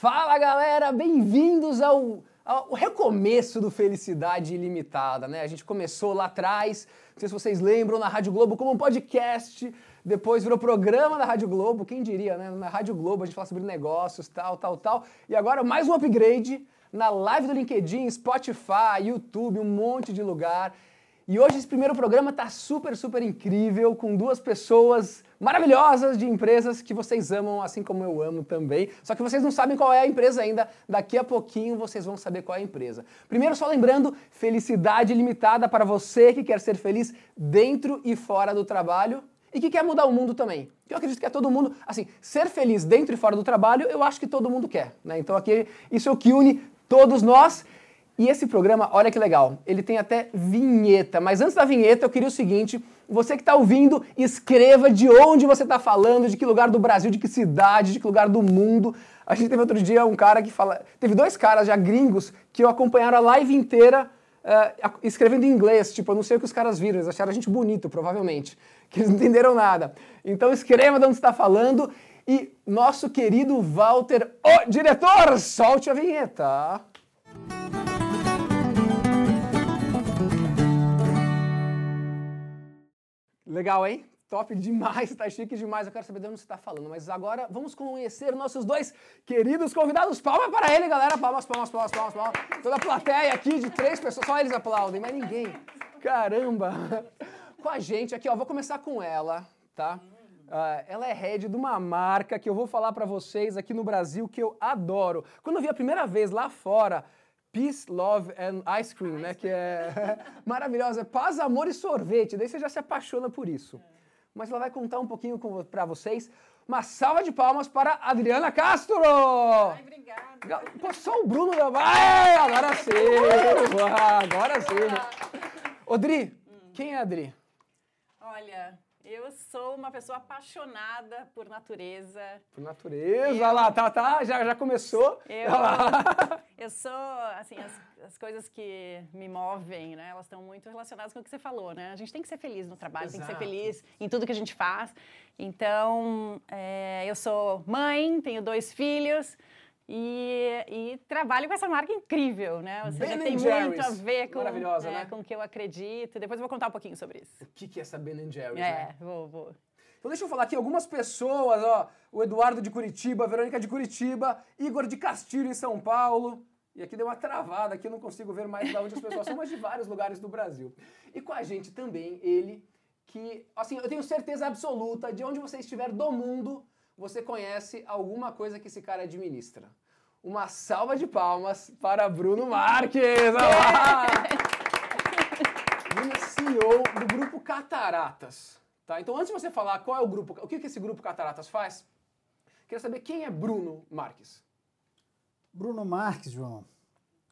Fala galera, bem-vindos ao, ao recomeço do Felicidade Ilimitada, né? A gente começou lá atrás, não sei se vocês lembram, na Rádio Globo como um podcast, depois virou programa da Rádio Globo, quem diria, né? Na Rádio Globo a gente fala sobre negócios, tal, tal, tal, e agora mais um upgrade na live do LinkedIn, Spotify, YouTube, um monte de lugar. E hoje esse primeiro programa tá super, super incrível, com duas pessoas maravilhosas de empresas que vocês amam, assim como eu amo também. Só que vocês não sabem qual é a empresa ainda. Daqui a pouquinho vocês vão saber qual é a empresa. Primeiro, só lembrando, felicidade limitada para você que quer ser feliz dentro e fora do trabalho e que quer mudar o mundo também. Eu acredito que é todo mundo, assim, ser feliz dentro e fora do trabalho, eu acho que todo mundo quer, né? Então aqui isso é o que une todos nós. E esse programa, olha que legal, ele tem até vinheta. Mas antes da vinheta, eu queria o seguinte: você que está ouvindo, escreva de onde você está falando, de que lugar do Brasil, de que cidade, de que lugar do mundo. A gente teve outro dia um cara que fala. Teve dois caras já gringos que acompanharam a live inteira uh, escrevendo em inglês. Tipo, eu não sei o que os caras viram, eles acharam a gente bonito, provavelmente. Que eles não entenderam nada. Então escreva de onde está falando. E nosso querido Walter, o diretor, solte a vinheta. Legal, hein? Top demais, tá chique demais. Eu quero saber de onde você está falando. Mas agora vamos conhecer nossos dois queridos convidados. Palma para ele, galera. Palmas, palmas, palmas, palmas, palmas. Toda a plateia aqui de três pessoas, só eles aplaudem, mas ninguém. Caramba! Com a gente aqui, ó. Vou começar com ela, tá? Uh, ela é head de uma marca que eu vou falar para vocês aqui no Brasil que eu adoro. Quando eu vi a primeira vez lá fora, Peace, Love and Ice Cream, né? Que é maravilhosa. Paz, amor e sorvete. Daí você já se apaixona por isso. Mas ela vai contar um pouquinho para vocês. Uma salva de palmas para Adriana Castro! Ai, obrigada. Pô, só o Bruno da... Ai, agora sim! Agora sim! Odri, hum. quem é a Adri? Olha, eu sou uma pessoa apaixonada por natureza. Por natureza, eu, lá, tá, tá, já, já começou. Eu, eu sou, assim, as, as, coisas que me movem, né, elas estão muito relacionadas com o que você falou, né? A gente tem que ser feliz no trabalho, Exato. tem que ser feliz em tudo que a gente faz. Então, é, eu sou mãe, tenho dois filhos, e, e, trabalho com essa marca incrível, né? Ou seja, tem Jerry's. muito a ver com, é, né? com o que eu acredito. Depois eu vou contar um pouquinho sobre isso. O que, que é essa Ben Jerry's, É, né? vou, vou. Então deixa eu falar aqui algumas pessoas, ó. O Eduardo de Curitiba, a Verônica de Curitiba, Igor de Castilho em São Paulo. E aqui deu uma travada, aqui eu não consigo ver mais de onde as pessoas são, mas de vários lugares do Brasil. E com a gente também ele, que, assim, eu tenho certeza absoluta, de onde você estiver do mundo, você conhece alguma coisa que esse cara administra. Uma salva de palmas para Bruno Marques! Bruno é CEO do grupo Cataratas. Tá? Então, antes de você falar qual é o grupo, o que, que esse grupo Cataratas faz, queria saber quem é Bruno Marques. Bruno Marques, João,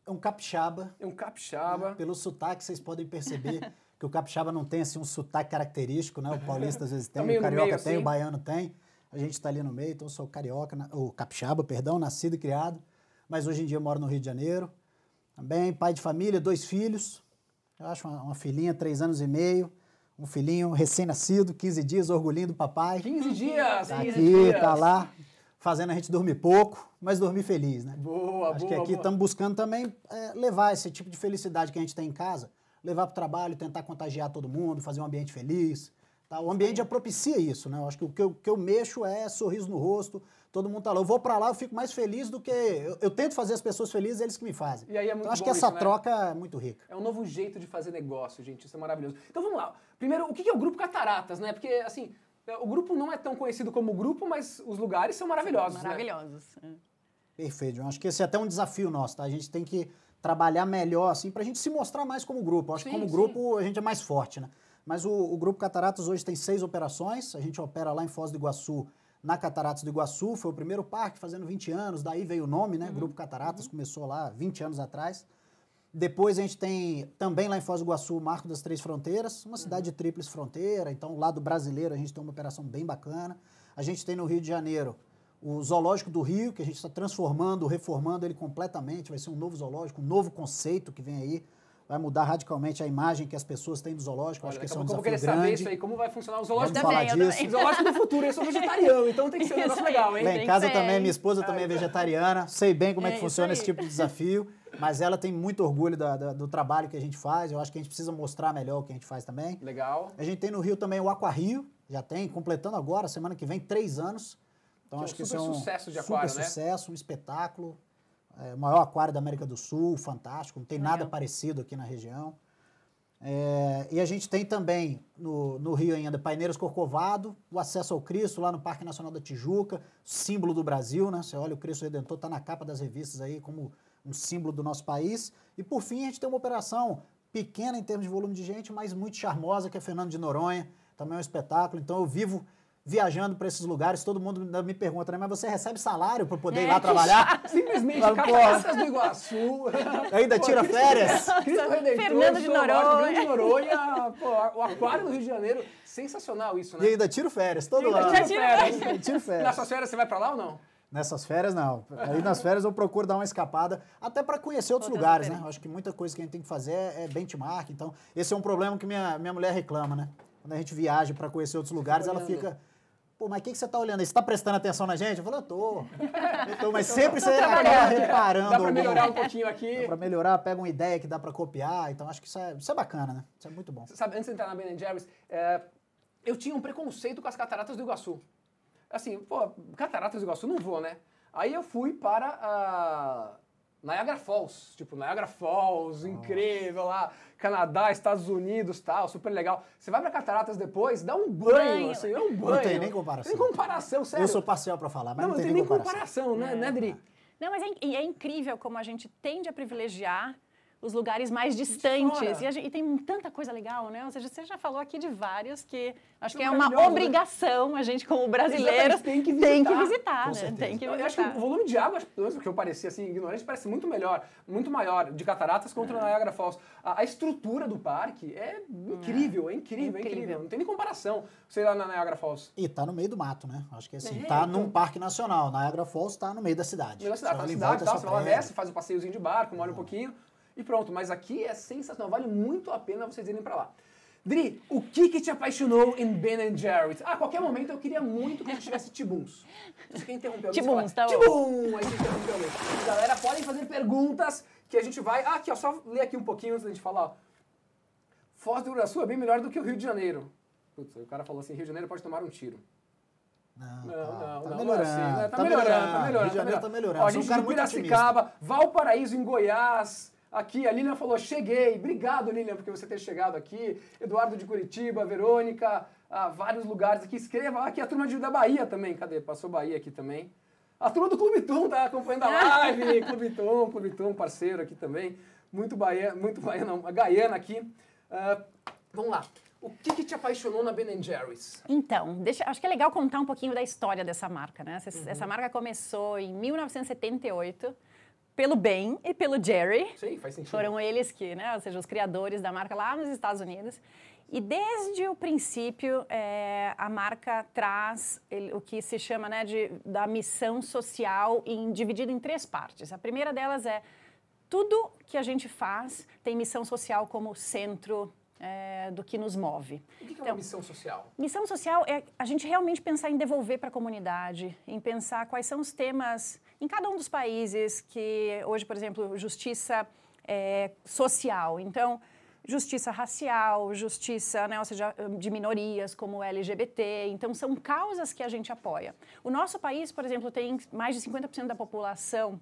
é um capixaba. É um capixaba. Né? Pelo sotaque, vocês podem perceber que o capixaba não tem assim, um sotaque característico, né? O paulista às vezes tem, tá o carioca meio, tem, assim. o baiano tem. A gente está ali no meio, então eu sou carioca, ou capixaba, perdão, nascido e criado, mas hoje em dia moro no Rio de Janeiro. Também pai de família, dois filhos. Eu acho uma, uma filhinha, três anos e meio. Um filhinho recém-nascido, 15 dias, orgulhinho do papai. 15 dias! Tá aqui, tá lá, fazendo a gente dormir pouco, mas dormir feliz, né? Boa, Acho boa, que aqui estamos buscando também é, levar esse tipo de felicidade que a gente tem em casa, levar para o trabalho, tentar contagiar todo mundo, fazer um ambiente feliz. Tá? O ambiente já propicia isso, né? Eu acho que o que eu, que eu mexo é sorriso no rosto, todo mundo tá lá. Eu vou para lá, eu fico mais feliz do que. Eu, eu, tento fazer as pessoas felizes, eles que me fazem. E aí é muito então acho que essa isso, né? troca é muito rica. É um novo jeito de fazer negócio, gente. Isso é maravilhoso. Então vamos lá. Primeiro, o que é o Grupo Cataratas, né? Porque, assim, o grupo não é tão conhecido como grupo, mas os lugares são maravilhosos. Maravilhosos. Né? Perfeito, João. Acho que esse é até um desafio nosso, tá? A gente tem que trabalhar melhor, assim, pra gente se mostrar mais como grupo. Acho sim, que como sim. grupo a gente é mais forte, né? Mas o, o, Grupo Cataratas hoje tem seis operações. A gente opera lá em Foz do Iguaçu, na Cataratas do Iguaçu. Foi o primeiro parque, fazendo 20 anos. Daí veio o nome, né? Uhum. Grupo Cataratas, uhum. começou lá 20 anos atrás. Depois a gente tem também lá em Foz do Iguaçu o Marco das Três Fronteiras, uma cidade uhum. de tríplice fronteira. Então, o lado brasileiro, a gente tem uma operação bem bacana. A gente tem no Rio de Janeiro o Zoológico do Rio, que a gente está transformando, reformando ele completamente. Vai ser um novo zoológico, um novo conceito que vem aí vai mudar radicalmente a imagem que as pessoas têm do zoológico. Olha, acho que isso é um desafio grande. saber isso aí, como vai funcionar o zoológico. Vamos falar disso. Zoológico do futuro, eu sou vegetariano, então tem que ser um negócio legal, hein? Bem, em casa também, minha esposa também é vegetariana, sei bem como é, que funciona esse tipo de desafio, mas ela tem muito orgulho da, da, do trabalho que a gente faz, eu acho que a gente precisa mostrar melhor o que a gente faz também. Legal. A gente tem no Rio também o Aqua Rio, já tem, completando agora, semana que vem, três anos. Então que acho é um que isso é um sucesso de aquário, super né? sucesso, um espetáculo. É, o maior aquário da América do Sul, fantástico, não tem Legal. nada parecido aqui na região. É, e a gente tem também no, no Rio ainda Paineiras Corcovado, o acesso ao Cristo lá no Parque Nacional da Tijuca, símbolo do Brasil, né? Você olha o Cristo Redentor, tá na capa das revistas aí como um símbolo do nosso país. E por fim, a gente tem uma operação pequena em termos de volume de gente, mas muito charmosa, que é Fernando de Noronha, também é um espetáculo. Então eu vivo viajando para esses lugares, todo mundo me pergunta, né? Mas você recebe salário para poder ir É, lá que trabalhar? Simplesmente Cataratas do Iguaçu. Ainda Pô, tira Cristo- férias? Cristo Redentor, Fernando de Noronha. Fernando de Noronha, pô, o aquário do Rio de Janeiro. Sensacional isso, E né? ainda tiro férias, todo ano. tira férias. Tiro férias. Nessas férias você vai pra lá ou não? Nessas férias, não. Aí nas férias eu procuro dar uma escapada, até para conhecer outros Outras lugares, né? Acho que muita coisa que a gente tem que fazer é é benchmark. Então, esse é um problema que minha, minha mulher reclama, né? Quando a gente viaja para conhecer outros lugares, ela olhando. fica. Pô, mas o que, que você tá olhando aí? Você tá prestando atenção na gente? Eu falo, eu tô. Eu tô, mas sempre você acaba reparando. Dá pra alguma- melhorar um pouquinho aqui. Para melhorar, pega uma ideia que dá para copiar. Então, acho que isso é, isso é bacana, né? Isso é muito bom. Sabe, antes de entrar na Ben Jerry's, é, eu tinha um preconceito com as cataratas do Iguaçu. Assim, pô, cataratas do Iguaçu, não vou, né? Aí eu fui para a Niagara Falls, tipo, Niagara Falls, incrível lá, Canadá, Estados Unidos, tal, super legal. Você vai para cataratas depois, dá um banho, Banho. assim, é um banho. tem nem comparação. Tem comparação, sério. Eu sou parcial para falar, mas não, não, não tem, tem nem comparação. comparação, né, né, Dri? Não, mas é, é incrível como a gente tende a privilegiar os lugares mais distantes. E, a gente- e tem tanta coisa legal, né? Ou seja, você já falou aqui de vários que acho São que é uma né? obrigação a gente, como brasileiros, Exatamente, tem que tem que visitar. visitar, né? Tem que Eu acho que visitar. o volume de água, que, que eu parecia assim, ignorante, parece muito melhor, muito maior de cataratas contra Niagara Falls. A, a estrutura do parque é incrível, é incrível, é incrível. Incrível. Não tem nem comparação, sei lá, na Niagara Falls. E tá no meio do mato, né? Acho que assim, É, tá então. num parque nacional. Niagara Falls tá no meio da cidade. Melhor cidade, Você tá na cidade, é você vai lá, desce, faz o passeiozinho de barco, molha um pouquinho e pronto. Mas aqui é sensacional, vale muito a pena vocês irem pra lá. Dri, o que que te apaixonou em Ben Jerry's? Ah, a qualquer momento eu queria muito que a gente tivesse tibuns. Você quer interromper? Tibuns, tá bom. Tibum! Aí você interrompeu alguém. Galera, podem fazer perguntas que a gente vai... Ah, aqui, ó, só ler aqui um pouquinho antes da gente falar, ó. Foz do Iguaçu é bem melhor do que o Rio de Janeiro. Putz, o cara falou assim, Rio de Janeiro pode tomar um tiro. Não, Não, tá, não, tá não, melhorando, é assim, né? tá melhorando, tá melhorando. Rio de Janeiro tá melhorando. Ó, a Sou um gente cara. Piracicaba, Valparaíso, em Goiás. Aqui, a Lilian falou, cheguei. Obrigado, Lilian, por você ter chegado aqui. Eduardo de Curitiba, Verônica, ah, vários lugares aqui. Escreva. Aqui a turma de, da Bahia também. Cadê? Passou Bahia aqui também. A turma do Clube Tum tá acompanhando a live. Clube Tum, Clube Tum, parceiro aqui também. Muito Bahia, muito Bahia não, a Gaiana aqui. Ah, vamos lá. O que, que te apaixonou na Ben Jerry's? Então, deixa- acho que é legal contar um pouquinho da história dessa marca, né? Essa, Uhum. essa marca começou em 1978 pelo Ben e pelo Jerry. Sim, faz sentido. Foram eles que, né, ou seja, os criadores da marca lá nos Estados Unidos. E desde o princípio, é, a marca traz ele- o que se chama né, de, da missão social em, dividida em três partes. A primeira delas é tudo que a gente faz tem missão social como centro é, do que nos move. O que, que é Então, uma missão social? Missão social é a gente realmente pensar em devolver para a comunidade, em pensar quais são os temas em cada um dos países que hoje, por exemplo, justiça é, social. Então, justiça racial, justiça, né, ou seja, de minorias como LGBT. Então, são causas que a gente apoia. O nosso país, por exemplo, tem mais de 50% da população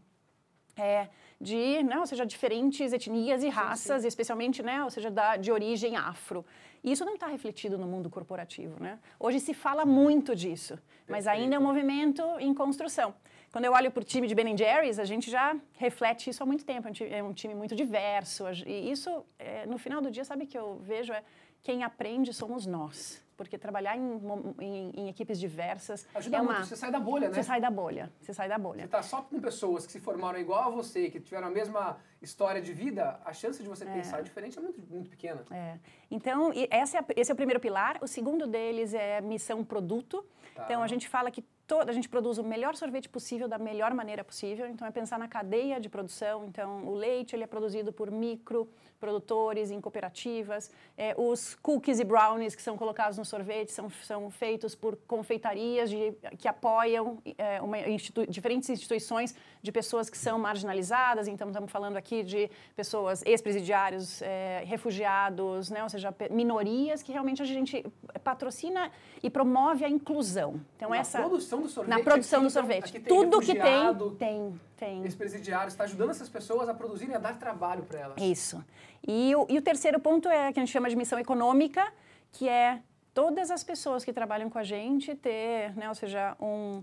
é, de, né, ou seja, diferentes etnias e raças, especialmente, né, ou seja, da, de origem afro. E isso não está refletido no mundo corporativo, né? Hoje se fala muito disso, mas ainda é um movimento em construção. Quando eu olho para o time de Ben Jerry's, a gente já reflete isso há muito tempo. É um time, é time muito diverso. E isso, é, no final do dia, sabe o que eu vejo? É quem aprende somos nós. Porque trabalhar em, em- em equipes diversas Ajuda é muito, uma... você sai da bolha, né? Você sai da bolha. Você sai da bolha. Você tá só com pessoas que se formaram igual a você, que tiveram a mesma história de vida, a chance de você pensar diferente é muito, muito pequena. É. Então, essa é a- esse é o primeiro pilar. O segundo deles é missão produto. Tá. Então, a gente fala que toda, a gente produz o melhor sorvete possível da melhor maneira possível. Então é pensar na cadeia de produção. Então o leite ele é produzido por micro produtores em cooperativas. É, os cookies e brownies que são colocados no sorvete são, são feitos por confeitarias de, que apoiam é, uma institu diferentes instituições de pessoas que são marginalizadas. Então estamos falando aqui de pessoas ex-presidiários, é, refugiados, né? ou seja, minorias que realmente a gente patrocina e promove a inclusão. Então na essa produção do sorvete. Na produção aqui, do então, sorvete. Então, Tudo que tem, tem, tem. Esse presidiário está ajudando essas pessoas a produzirem, a dar trabalho para elas. Isso. E o, e o terceiro ponto é que a gente chama de missão econômica, que é todas as pessoas que trabalham com a gente ter, né, ou seja, um,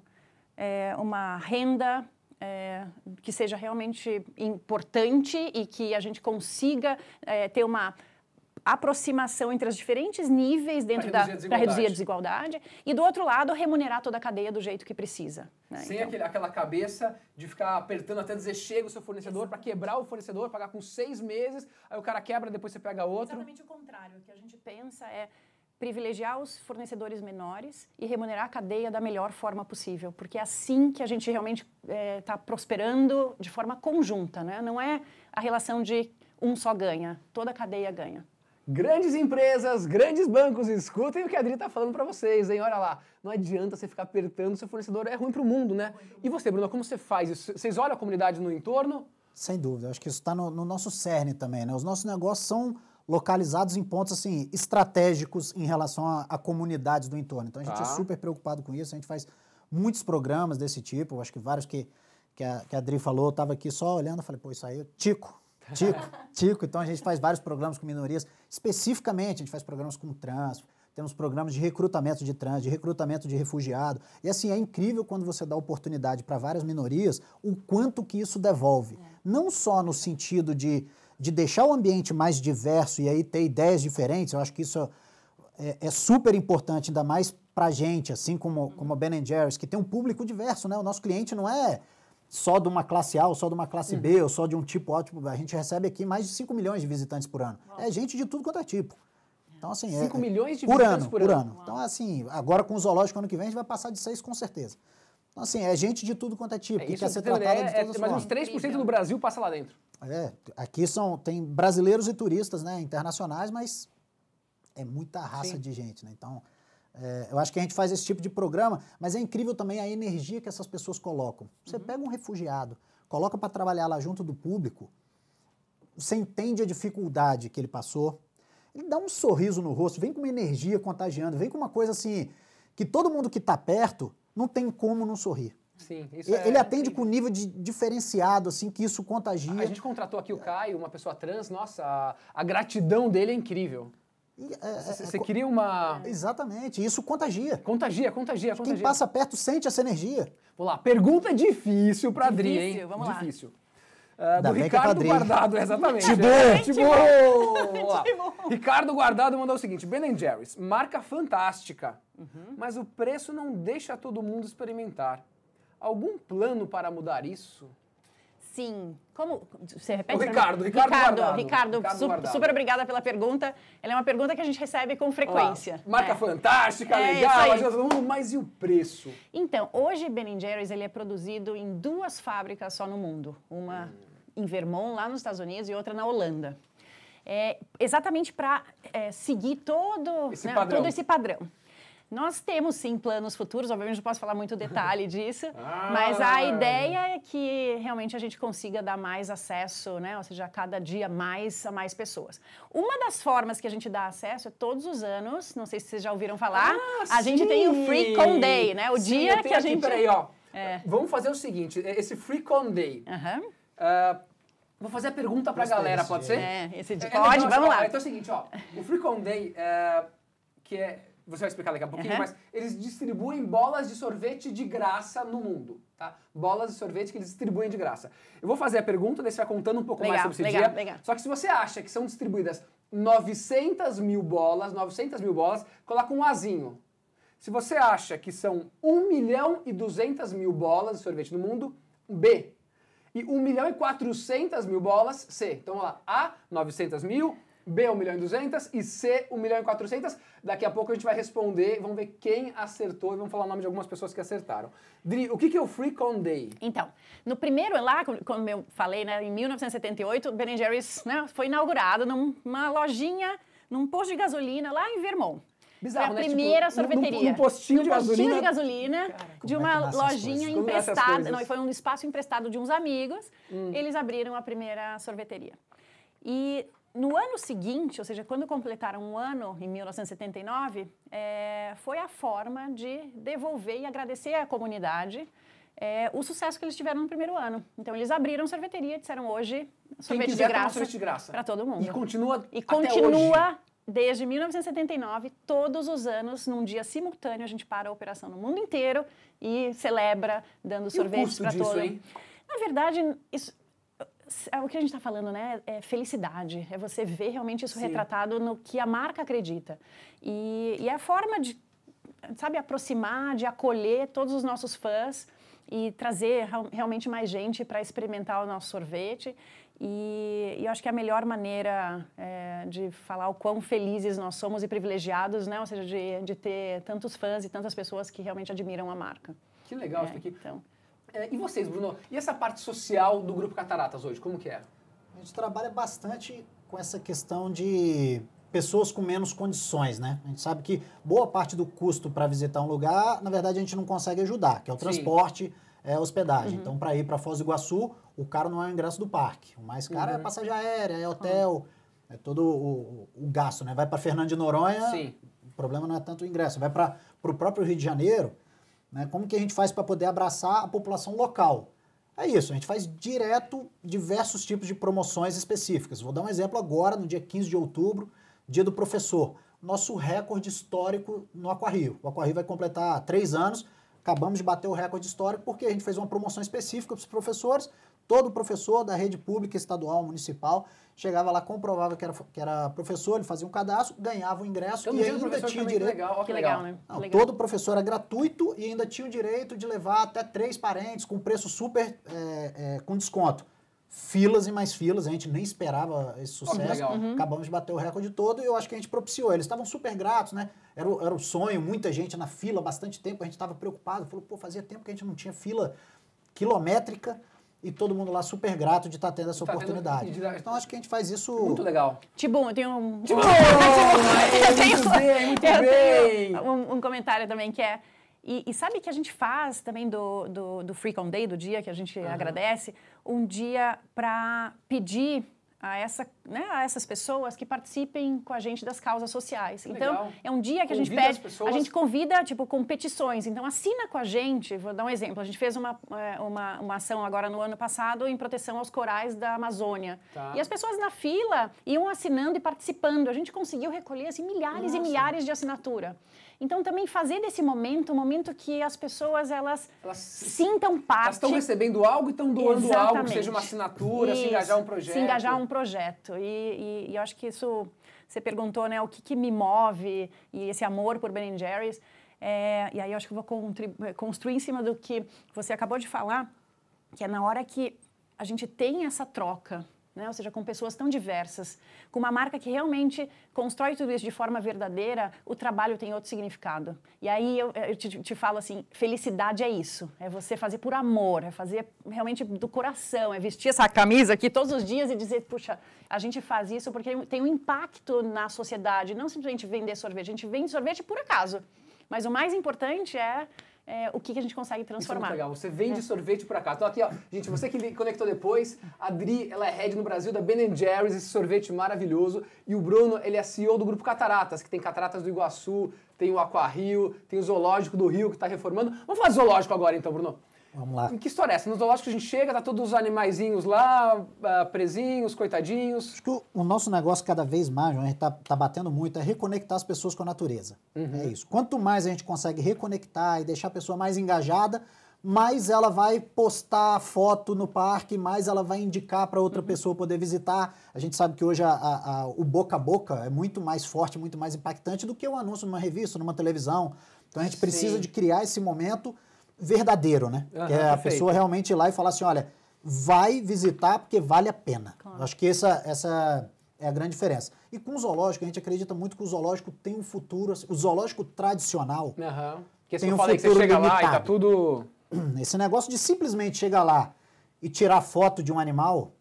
é, uma renda é, que seja realmente importante e que a gente consiga é, ter uma aproximação entre os diferentes níveis dentro da para reduzir a desigualdade. e do outro lado remunerar toda a cadeia do jeito que precisa né? sem então, aquele, aquela cabeça de ficar apertando até dizer chega o seu fornecedor para quebrar o fornecedor pagar com seis meses aí o cara quebra depois você pega outro. Exatamente o contrário. O que a gente pensa é privilegiar os fornecedores menores e remunerar a cadeia da melhor forma possível porque é assim que a gente realmente está é, tá prosperando de forma conjunta né? Não é a relação de um só ganha toda a cadeia ganha Grandes empresas, grandes bancos, escutem o que a Adri está falando para vocês, hein? Olha lá, não adianta você ficar apertando seu fornecedor, é ruim para o mundo, né? E você, Bruno, como você faz isso? Vocês olham a comunidade no entorno? Sem dúvida, acho que isso está no, no, nosso cerne também, né? Os nossos negócios são localizados em pontos, assim, estratégicos em relação a, a comunidades do entorno. Então, a gente é tá. é super preocupado com isso, a gente faz muitos programas desse tipo, acho que vários que, que, a, que a Adri falou, eu estava aqui só olhando, falei, pô, isso aí, Tico, Tico, Tico. Então a gente faz vários programas com minorias. Especificamente, a gente faz programas com trans, temos programas de recrutamento de trans, de recrutamento de refugiado. E assim, é incrível quando você dá oportunidade para várias minorias, o quanto que isso devolve. É. Não só no sentido de, de deixar o ambiente mais diverso e aí ter ideias diferentes, eu acho que isso é, é super importante, ainda mais para a gente, assim como, como a Ben Jerry's, que tem um público diverso, né? O nosso cliente não é só de uma classe A ou só de uma classe B uhum. ou só de um tipo ótimo. A gente recebe aqui mais de 5 milhões de visitantes por ano. É gente de tudo quanto é tipo. Então, assim, 5 é, milhões de por visitantes ano, por ano. Por ano. Então, assim, agora com o zoológico ano que vem a gente vai passar de 6 com certeza. Então, assim, é gente de tudo quanto é tipo, é, que quer ser tratada é, de todas é, Mas uns 3% do Brasil passa lá dentro. É, aqui são, tem brasileiros e turistas, né, internacionais, mas é muita raça Sim. de gente, né? Então, é, eu acho que a gente faz esse tipo de programa, mas é incrível também a energia que essas pessoas colocam. Você uhum. pega um refugiado, coloca para trabalhar lá junto do público, você entende a dificuldade que ele passou, ele dá um sorriso no rosto, vem com uma energia contagiando, vem com uma coisa assim que todo mundo que está perto não tem como não sorrir. Sim, isso ele, é, atende com um nível de diferenciado, assim, que isso contagia. A gente contratou aqui o Caio, uma pessoa trans, nossa, a, a gratidão dele é incrível. Você é, é, queria uma. Exatamente, isso contagia. Contagia, contagia, contagia. Quem passa perto sente essa energia. Vamos lá, pergunta difícil para Adri, hein? Vamos lá. Difícil. Uh, do é Ricardo Guardado, exatamente. Tibô! É, Tibô! Ricardo Guardado mandou o seguinte: Ben Jerry's, marca fantástica, uhum. mas o preço não deixa todo mundo experimentar. Algum plano para mudar isso? Sim. Como. Você repete? O Ricardo, Ricardo, Ricardo, Guardado. Ricardo, Ricardo su Guardado. super obrigada pela pergunta. Ela é uma pergunta que a gente recebe com frequência. Olá, marca é. fantástica, é, legal, mas e o preço? Então, hoje Ben Jerry's ele é produzido em duas fábricas só no mundo. Uma hum. em Vermont, lá nos Estados Unidos, e outra na Holanda. É, exatamente para é, seguir todo esse, né, todo esse padrão. Nós temos sim planos futuros, obviamente não posso falar muito detalhe disso, ah. mas a ideia é que realmente a gente consiga dar mais acesso, né? Ou seja, a cada dia mais a mais pessoas. Uma das formas que a gente dá acesso é todos os anos, não sei se vocês já ouviram falar, ah, a sim. gente tem o Free Con Day, né? O sim, dia que a gente. Peraí, ó. É. Vamos fazer o seguinte: esse Free Con Day. Uhum. Uh, Vou fazer a pergunta para a galera, pode ser? É, esse dia. É, pode, vamos lá. Então é o seguinte, ó. O Free Con Day, uh, que é você vai explicar daqui a pouquinho, uhum. mas eles distribuem bolas de sorvete de graça no mundo, tá? Bolas de sorvete que eles distribuem de graça. Eu vou fazer a pergunta, daí você vai contando um pouco legal, mais sobre esse legal, dia. Legal. Só que se você acha que são distribuídas 900 mil bolas, 900 mil bolas, coloca um azinho. Se você acha que são 1 milhão e 200 mil bolas de sorvete no mundo, B. E 1 milhão e 400 mil bolas, C. Então, vamos lá. A, 900 mil, B, 1 milhão e 200 e C, 1 milhão e 400. Daqui a pouco a gente vai responder, vamos ver quem acertou e vamos falar o nome de algumas pessoas que acertaram. Dri, o que, que é o Free Con Day? Então, no primeiro lá, como eu falei, né, em 1978, o Ben Jerry's né, foi inaugurado numa lojinha, num posto de gasolina lá em Vermont. Bizarro, foi a né? primeira tipo, sorveteria. Num, num postinho num de postinho gasolina. de gasolina Cara, de é uma as lojinha emprestada. Não, foi um espaço emprestado de uns amigos. Hum. Eles abriram a primeira sorveteria. E no ano seguinte, ou seja, quando completaram um ano, em 1979, é, foi a forma de devolver e agradecer à comunidade é, o sucesso que eles tiveram no primeiro ano. Então, eles abriram sorveteria e disseram hoje sorvete de graça sorvete de graça. para todo mundo. E continua E até hoje. continua desde 1979, todos os anos, num dia simultâneo, a gente para a operação no mundo inteiro e celebra dando E custo para todo. hein? Na verdade, isso, o que a gente está falando, né? É felicidade. É você ver realmente isso Sim. retratado no que a marca acredita. E, e é a forma de, sabe, aproximar, de acolher todos os nossos fãs e trazer real- realmente mais gente para experimentar o nosso sorvete. E, e eu acho que é a melhor maneira é, de falar o quão felizes nós somos e privilegiados, né? Ou seja, de, de ter tantos fãs e tantas pessoas que realmente admiram a marca. Que legal É, isso aqui. então. É, e vocês, Bruno? E essa parte social do Grupo Cataratas hoje, como que é? A gente trabalha bastante com essa questão de pessoas com menos condições, né? A gente sabe que boa parte do custo para visitar um lugar, na verdade, a gente não consegue ajudar, que é o Sim. transporte, é a hospedagem. Uhum. Então, para ir para Foz do Iguaçu, o caro não é o ingresso do parque. O mais caro é a Uhum. passagem aérea, é hotel, é todo o, o gasto, né? Vai para Fernando de Noronha, Sim. o problema não é tanto o ingresso. Vai para o próprio Rio de Janeiro, né? como que a gente faz para poder abraçar a população local? É isso, a gente faz direto diversos tipos de promoções específicas. Vou dar um exemplo agora, no dia 15 de outubro, dia do professor. Nosso recorde histórico no Aquarrio. O Aquarrio vai completar três anos, acabamos de bater o recorde histórico porque a gente fez uma promoção específica para os professores. Todo professor da rede pública, estadual, municipal, chegava lá, comprovava que era, que era professor, ele fazia um cadastro, ganhava o ingresso Então, e ainda professor tinha direito. legal. ó, Que legal, né? Não, legal. todo professor era gratuito e ainda tinha o direito de levar até três parentes com preço super é, é, com desconto. Filas e mais filas, a gente nem esperava esse sucesso. legal. Uhum. Acabamos de bater o recorde todo e eu acho que a gente propiciou. Eles estavam super gratos, né? Era o, era o sonho, muita gente na fila, bastante tempo, a gente estava preocupado. Falou, pô, fazia tempo que a gente não tinha fila quilométrica e todo mundo lá super grato de estar tendo essa Tá tendo- oportunidade. de dar- Então acho que a gente faz isso. Muito legal. Tibum, eu tenho um. Muito bem, muito eu bem. tenho um, um comentário também que é. E, e sabe que a gente faz também do, do, do Freak on Day, do dia que a gente agradece, um dia para pedir a, essa, né, a essas pessoas que participem com a gente das causas sociais. então, legal. é um dia que a gente Convida pede. A gente convida, tipo, com petições. Então, assina com a gente. Vou dar um exemplo. A gente fez uma, é, uma, uma ação agora no ano passado em proteção aos corais da Amazônia. Tá. E as pessoas na fila iam assinando e participando. A gente conseguiu recolher assim, milhares e Nossa. milhares de assinatura. Então, também fazer desse momento um momento que as pessoas elas, Elas sintam parte. Elas estão recebendo algo e estão doando algo, que Exatamente. seja uma assinatura, se Isso, engajar um projeto. Se engajar um projeto. E, e- e eu acho que isso, você perguntou, né, o que, que me move e esse amor por Ben Jerry's. É, e aí eu acho que eu vou construir em cima do que você acabou de falar, que é na hora que a gente tem essa troca, né? ou seja, com pessoas tão diversas, com uma marca que realmente constrói tudo isso de forma verdadeira, o trabalho tem outro significado. E aí eu, eu te, te falo assim, felicidade é isso, é você fazer por amor, é fazer realmente do coração, é vestir essa camisa aqui todos os dias e dizer, puxa, a gente faz isso porque tem um impacto na sociedade, não simplesmente vender sorvete, a gente vende sorvete por acaso. Mas o mais importante é, é, o que, que a gente consegue Isso é muito transformar. legal. Você vende sorvete por acaso. Então aqui, ó, gente, você que conectou depois, a Adri, ela é head no Brasil da Ben Jerry's, esse sorvete maravilhoso. E o Bruno, ele é CEO do Grupo Cataratas, que tem Cataratas do Iguaçu, tem o Aquarrio, tem o Zoológico do Rio, que está reformando. Vamos falar de zoológico agora então, Bruno. Vamos lá. Que história é essa? No zoológico a gente chega, tá todos os animaizinhos lá, ah, presinhos, coitadinhos. Acho que o, o nosso negócio cada vez mais, a gente tá, tá batendo muito, é reconectar as pessoas com a natureza. É isso. Quanto mais a gente consegue reconectar e deixar a pessoa mais engajada, mais ela vai postar foto no parque, mais ela vai indicar para outra pessoa poder visitar. A gente sabe que hoje a- a- a- o boca a boca é muito mais forte, muito mais impactante do que o anúncio numa revista, numa televisão. Então a gente precisa Sim. de criar esse momento verdadeiro, né? Aham, que é a perfeito. pessoa realmente ir lá e falar assim, olha, vai visitar porque vale a pena. Claro. Acho que essa, essa, é a grande diferença. E com o zoológico, a gente acredita muito que o zoológico tem um futuro, assim, o zoológico tradicional. Uhum. Que tem eu um falei que você chega limitado. lá e tá tudo. Esse negócio de simplesmente chegar lá e tirar foto de um animal,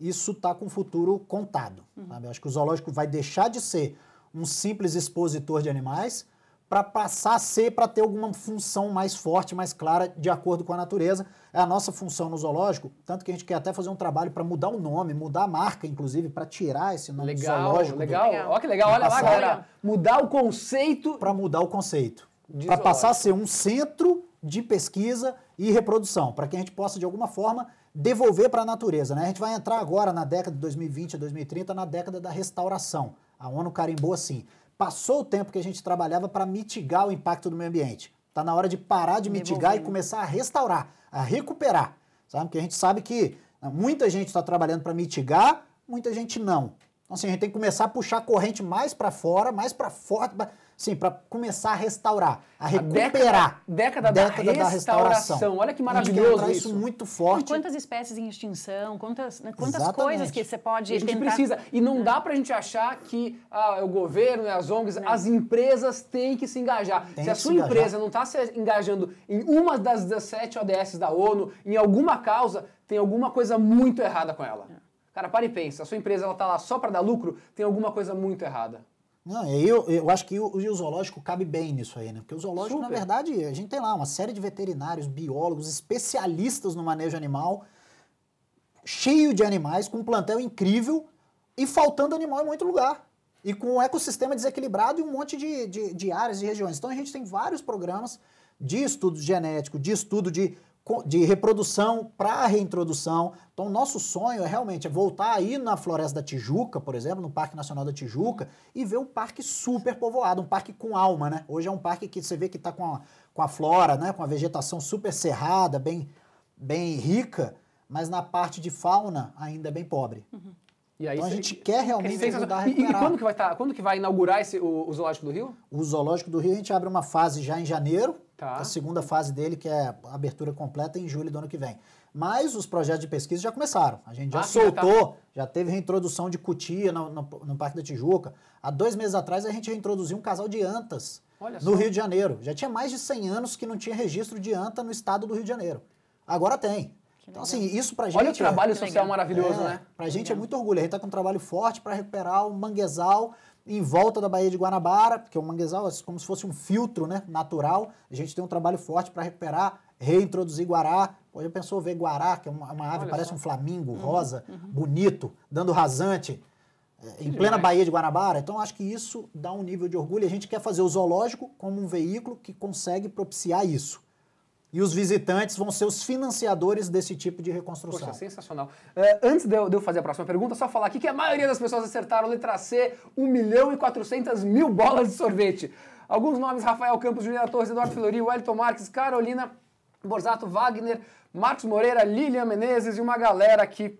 isso tá com o futuro contado. Uhum. Acho que o zoológico vai deixar de ser um simples expositor de animais para passar a ser, para ter alguma função mais forte, mais clara, de acordo com a natureza. É a nossa função no zoológico, tanto que a gente quer até fazer um trabalho para mudar o nome, mudar a marca, inclusive, para tirar esse nome legal, zoológico. Legal, legal. Olha que legal, olha lá, galera. Mudar o conceito. Para mudar o conceito. Para passar a ser um centro de pesquisa e reprodução, para que a gente possa, de alguma forma, devolver para a natureza. Né? A gente vai entrar agora na década de 2020 a 2030, na década da restauração. A ONU carimbou assim. Passou o tempo que a gente trabalhava para mitigar o impacto do meio ambiente. Está na hora de parar de mitigar e começar a restaurar, a recuperar. Sabe? Porque a gente sabe que né, muita gente está trabalhando para mitigar, muita gente não. Então, assim, a gente tem que começar a puxar a corrente mais para fora, mais para fora, sim, para começar a restaurar, a recuperar. A década, década, década da, restauração. restauração. Olha que maravilhoso isso. isso muito forte. E quantas espécies em extinção, quantas, né, quantas coisas que você pode a gente tentar... precisa. E não dá para a gente achar que ah, é o governo, é as ONGs, não. as empresas têm que se engajar. Tem se a sua empresa não está se engajando em uma das 17 ODS da ONU, em alguma causa, tem alguma coisa muito errada com ela. É. Cara, para e pensa. A sua empresa ela tá lá só para dar lucro, tem alguma coisa muito errada. Não, eu, eu acho que o, o zoológico cabe bem nisso aí, né? Porque o zoológico, Super. na verdade, a gente tem lá uma série de veterinários, biólogos, especialistas no manejo animal, cheio de animais, com um plantel incrível e faltando animal em muito lugar. E com um ecossistema desequilibrado e um monte de, de, de áreas e regiões. Então a gente tem vários programas de estudo genético, de estudo de de reprodução para reintrodução. Então, nosso sonho é realmente é voltar aí na Floresta da Tijuca, por exemplo, no Parque Nacional da Tijuca, e ver um parque super povoado, um parque com alma, né? Hoje é um parque que você vê que está com a, com a flora, né? com a vegetação super cerrada, bem, bem rica, mas na parte de fauna ainda é bem pobre. Uhum. E aí, então a gente quer realmente ajudar a recuperar. E, e quando, que vai estar, tá, quando que vai inaugurar esse, o, o Zoológico do Rio? O Zoológico do Rio a gente abre uma fase já em janeiro, Tá. A segunda fase dele, que é a abertura completa em julho do ano que vem. Mas os projetos de pesquisa já começaram. A gente já ah, soltou, já, tá. já, teve reintrodução de cutia no, no, no, Parque da Tijuca. Há dois meses atrás a gente reintroduziu um casal de antas no. Rio de Janeiro. Já tinha mais de 100 anos que não tinha registro de anta no estado do Rio de Janeiro. Agora tem. Então, assim, isso pra gente. Olha o trabalho é, social maravilhoso, é, né? Pra gente é muito orgulho. A gente tá com um trabalho forte para recuperar o manguezal em volta da Baía de Guanabara, porque o manguezal é como se fosse um filtro né, natural. A gente tem um trabalho forte para recuperar, reintroduzir guará. Hoje já pensou ver guará, que é uma, uma ave, Olha parece só. um flamingo uhum, rosa, uhum. bonito, dando rasante, é, em plena Baía de Guanabara. Então, acho que isso dá um nível de orgulho. A gente quer fazer o zoológico como um veículo que consegue propiciar isso. E os visitantes vão ser os financiadores desse tipo de reconstrução. Poxa, sensacional. Uh, antes de eu, de eu, fazer a próxima pergunta, só falar aqui que a maioria das pessoas acertaram letra C, 1 milhão e 400 mil bolas de sorvete. Alguns nomes, Rafael Campos, Juliana Torres, Eduardo Filori, Wellington Marques, Carolina Borzato, Wagner, Marcos Moreira, Lilian Menezes e uma galera que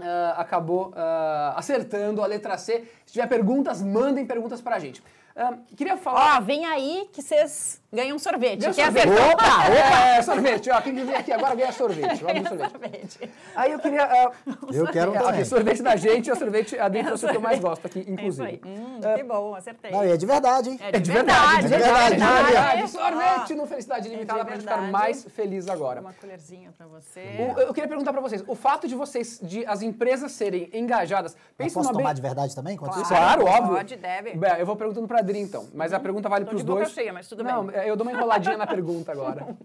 uh, acabou uh, acertando a letra C. Se tiver perguntas, mandem perguntas para a gente. queria falar... Ó, vem aí que vocês Ganha um sorvete. Ganha sorvete. Opa, opa! É, sorvete. Ó, quem vir aqui agora ganha sorvete. Ganha sorvete. sorvete. Aí eu queria... Uh, eu quero um também. sorvete da gente, o sorvete a dentro é o que eu mais gosto aqui, inclusive. É hum, uh, que bom, acertei. Não, é de verdade, hein? É de, é de verdade. verdade. De verdade. De verdade. De Sorvete no Felicidade Limitada é pra gente ficar mais feliz agora. Uma colherzinha pra você. O, eu queria perguntar pra vocês, o fato de vocês, de as empresas serem engajadas... Pense posso tomar bem... de verdade também? Claro, claro óbvio. Pode, deve. Bem, eu vou perguntando pra Adri, então. Mas a pergunta vale pros dois. Cheia, mas tudo Não, bem. Eu dou uma enroladinha na pergunta agora.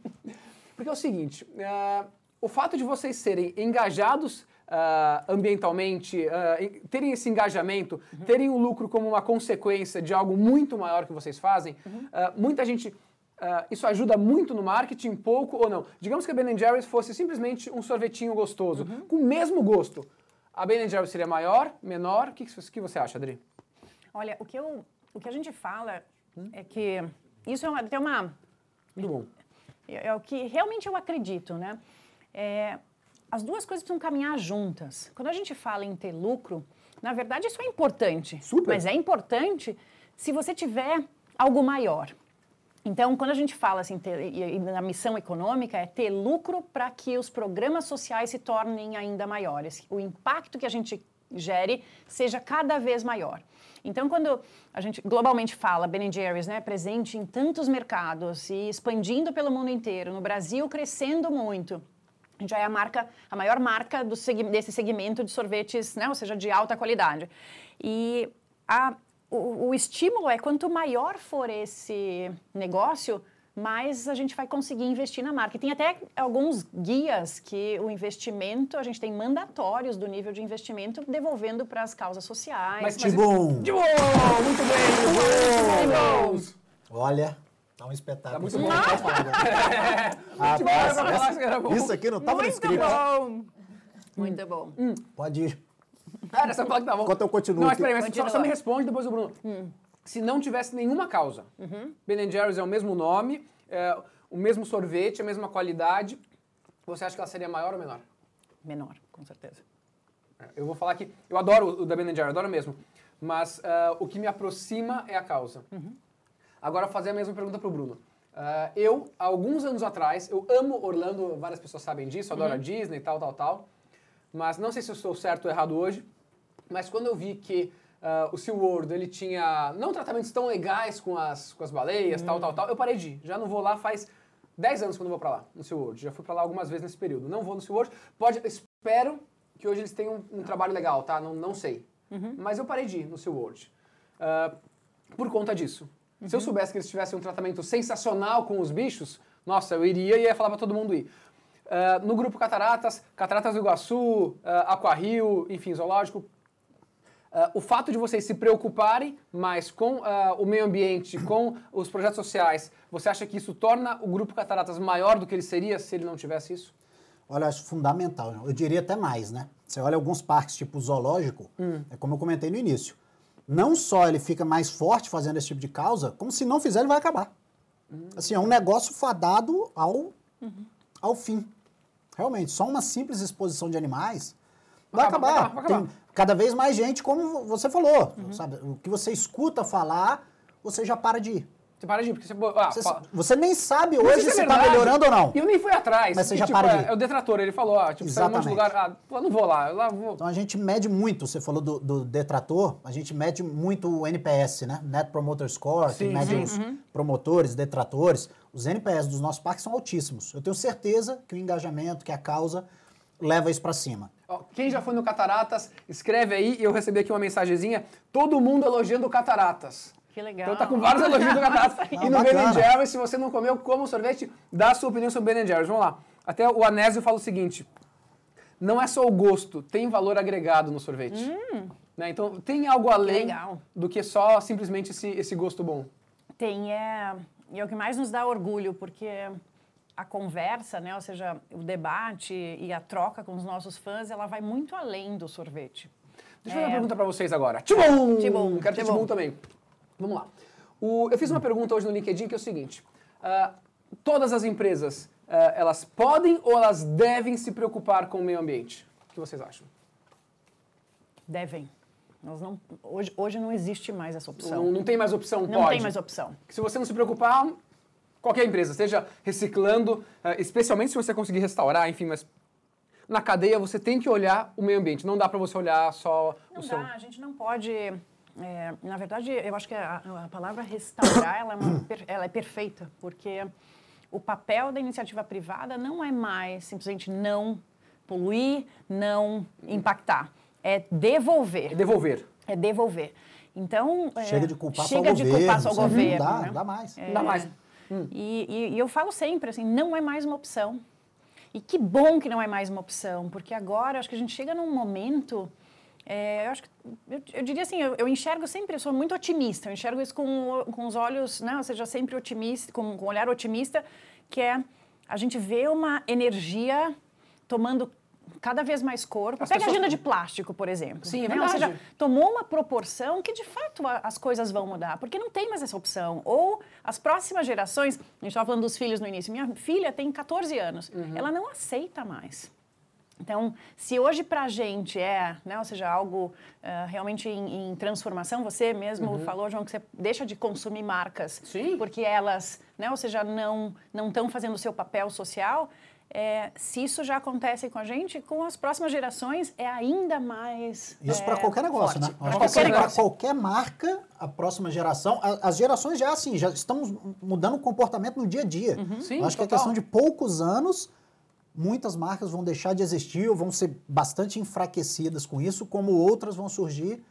Porque é o seguinte, uh, o fato de vocês serem engajados uh, ambientalmente, uh, terem esse engajamento, uhum. terem o lucro como uma consequência de algo muito maior que vocês fazem, uhum. muita gente... isso ajuda muito no marketing, pouco ou não. Digamos que a Ben Jerry's fosse simplesmente um sorvetinho gostoso, uhum. com o mesmo gosto. A Ben Jerry's seria maior, menor? O que, que você acha, Adri? Olha, o que, eu, o que a gente fala hum? é que isso é uma, tem uma muito bom. É, é o que realmente eu acredito, né? É, as duas coisas precisam caminhar juntas. Quando a gente fala em ter lucro, na verdade isso é importante. Super. Mas é importante se você tiver algo maior. Então, quando a gente fala assim, ter, na missão econômica, é ter lucro para que os programas sociais se tornem ainda maiores. O impacto que a gente gere seja cada vez maior. Então, quando a gente globalmente fala Ben Jerry's, né, presente em tantos mercados e expandindo pelo mundo inteiro, no Brasil crescendo muito, já é a marca, a maior marca do, desse segmento de sorvetes, né, ou seja, de alta qualidade. E a, o, o estímulo é quanto maior for esse negócio, mais a gente vai conseguir investir na marca. E tem até alguns guias que o investimento, a gente tem mandatórios do nível de investimento devolvendo para as causas sociais. Mas, mas bom! De bom! Muito bem! Muito bom! Olha, Tá um espetáculo. Tá muito bom. Ah, essa, isso aqui não estava no script. Bom. Muito bom. Hum. Pode ir. Cara, essa fala que tá bom. Enquanto eu continuo. Não, mas peraí, mas só, só, me responde depois o Bruno. Hum se não tivesse nenhuma causa. Uhum. Ben Jerry's é o mesmo nome, é o mesmo sorvete, a mesma qualidade. Você acha que ela seria maior ou menor? Menor, com certeza. É, eu vou falar que eu adoro o da Ben Jerry's, adoro mesmo. Mas uh, o que me aproxima é a causa. Uhum. Agora, fazer a mesma pergunta para o Bruno. Uh, eu, alguns anos atrás, eu amo Orlando, várias pessoas sabem disso, adoro uhum. a Disney, tal, tal, tal. Mas não sei se eu estou certo ou errado hoje. Mas quando eu vi que Uh, o SeaWorld, ele tinha não tratamentos tão legais com as, com as baleias, hum. tal, tal, tal. Eu parei de ir. Já não vou lá faz 10 anos que eu não vou para lá, no SeaWorld. Já fui para lá algumas vezes nesse período. Não vou no SeaWorld. Pode, espero que hoje eles tenham um, um trabalho legal, tá? Não, não sei. Uhum. Mas eu parei de ir no SeaWorld. Uh, por conta disso. Uhum. Se eu uhum. soubesse que eles tivessem um tratamento sensacional com os bichos, nossa, eu iria e ia falar para todo mundo ir. Uh, no grupo Cataratas, Cataratas do Iguaçu, uh, enfim, zoológico, Uh, o fato de vocês se preocuparem mais com uh, o meio ambiente, com os projetos sociais, você acha que isso torna o Grupo Cataratas maior do que ele seria se ele não tivesse isso? Olha, acho fundamental. Eu diria até mais, né? Você olha alguns parques, tipo o zoológico, hum. é como eu comentei no início. Não só ele fica mais forte fazendo esse tipo de causa, como se não fizer, ele vai acabar. Hum. Assim, é um negócio fadado ao, uhum. ao fim. Realmente, só uma simples exposição de animais vai acabar. Vai acabar, vai acabar. Tem cada vez mais gente, como você falou, uhum. sabe? O que você escuta falar, você já para de ir. Você para de ir, porque você... Ah, você, você, nem sabe hoje se está melhorando ou não. E eu nem fui atrás. Mas você já tipo, para de ir. É, é o detrator, ele falou, ah, tipo, Exatamente. um monte de lugar, ah, eu não vou lá, eu lá vou... Então a gente mede muito, você falou do, do detrator, a gente mede muito o NPS, né? Net Promoter Score, sim, que mede sim. os uhum. promotores, detratores. Os NPS dos nossos parques são altíssimos. Eu tenho certeza que o engajamento, que a causa leva isso para cima. Quem já foi no Cataratas, escreve aí. Eu recebi aqui uma mensagenzinha. Todo mundo elogiando o Cataratas. Que legal. Então tá com vários elogios do Cataratas. e no Ben Jerry's, se você não comeu, como sorvete, dá a sua opinião sobre Ben Jerry's. Vamos lá. Até o Anésio fala o seguinte. Não é só o gosto, tem valor agregado no sorvete. Hum. Né? Então tem algo além do que só simplesmente esse, esse gosto bom. Tem, é, e é o que mais nos dá orgulho, porque a conversa, né, ou seja, o debate e a troca com os nossos fãs, ela vai muito além do sorvete. Deixa eu fazer uma é. pergunta para vocês agora. Tibum! Tibum! Quero ter Tibum também. Vamos lá. O, eu fiz uma pergunta hoje no LinkedIn que é o seguinte. Uh, todas as empresas, uh, elas podem ou elas devem se preocupar com o meio ambiente? O que vocês acham? Devem. Nós não, hoje, hoje não existe mais essa opção. Não, não tem mais opção, não pode? Não tem mais opção. Se você não se preocupar, Qualquer empresa, seja reciclando, eh, especialmente se você conseguir restaurar, enfim, mas na cadeia você tem que olhar o meio ambiente. Não dá para você olhar só não o seu... Não dá, a gente não pode... É, na verdade, eu acho que a, a palavra restaurar ela é, uma, ela é perfeita, porque o papel da iniciativa privada não é mais simplesmente não poluir, não impactar. É devolver. É devolver. É devolver. Então. Chega de culpar chega só o governo. Chega de culpar só o governo. Dá, né? dá mais. É, dá mais. Hum. E, e, e eu falo sempre assim, não é mais uma opção. E que bom que não é mais uma opção, porque agora acho que a gente chega num momento. É, eu acho que eu, eu diria assim, eu, eu, enxergo sempre, eu sou muito otimista, eu enxergo isso com, com os olhos, né, ou seja, sempre otimista, com, com um olhar otimista, que é a gente vê uma energia tomando cada vez mais corpo. As Pega pessoas... a agenda de plástico, por exemplo. Sim, é né? Ou seja, tomou uma proporção que de fato as coisas vão mudar, porque não tem mais essa opção. Ou as próximas gerações, a gente estava falando dos filhos no início, minha filha tem 14 anos, uhum. ela não aceita mais. Então, se hoje para a gente é, né, ou seja, algo uh, realmente em, em, transformação, você mesmo uhum. falou, João, que você deixa de consumir marcas Sim. porque elas, né, ou seja, não não estão fazendo o seu papel social, é, se isso já acontece com a gente, com as próximas gerações é ainda mais. Isso é, para qualquer negócio, forte. né? Para qualquer, assim, qualquer marca, a próxima geração, a, as gerações já assim, já estamos mudando o comportamento no dia a dia. Uhum. Sim, acho total. que é questão de poucos anos, muitas marcas vão deixar de existir ou vão ser bastante enfraquecidas com isso, como outras vão surgir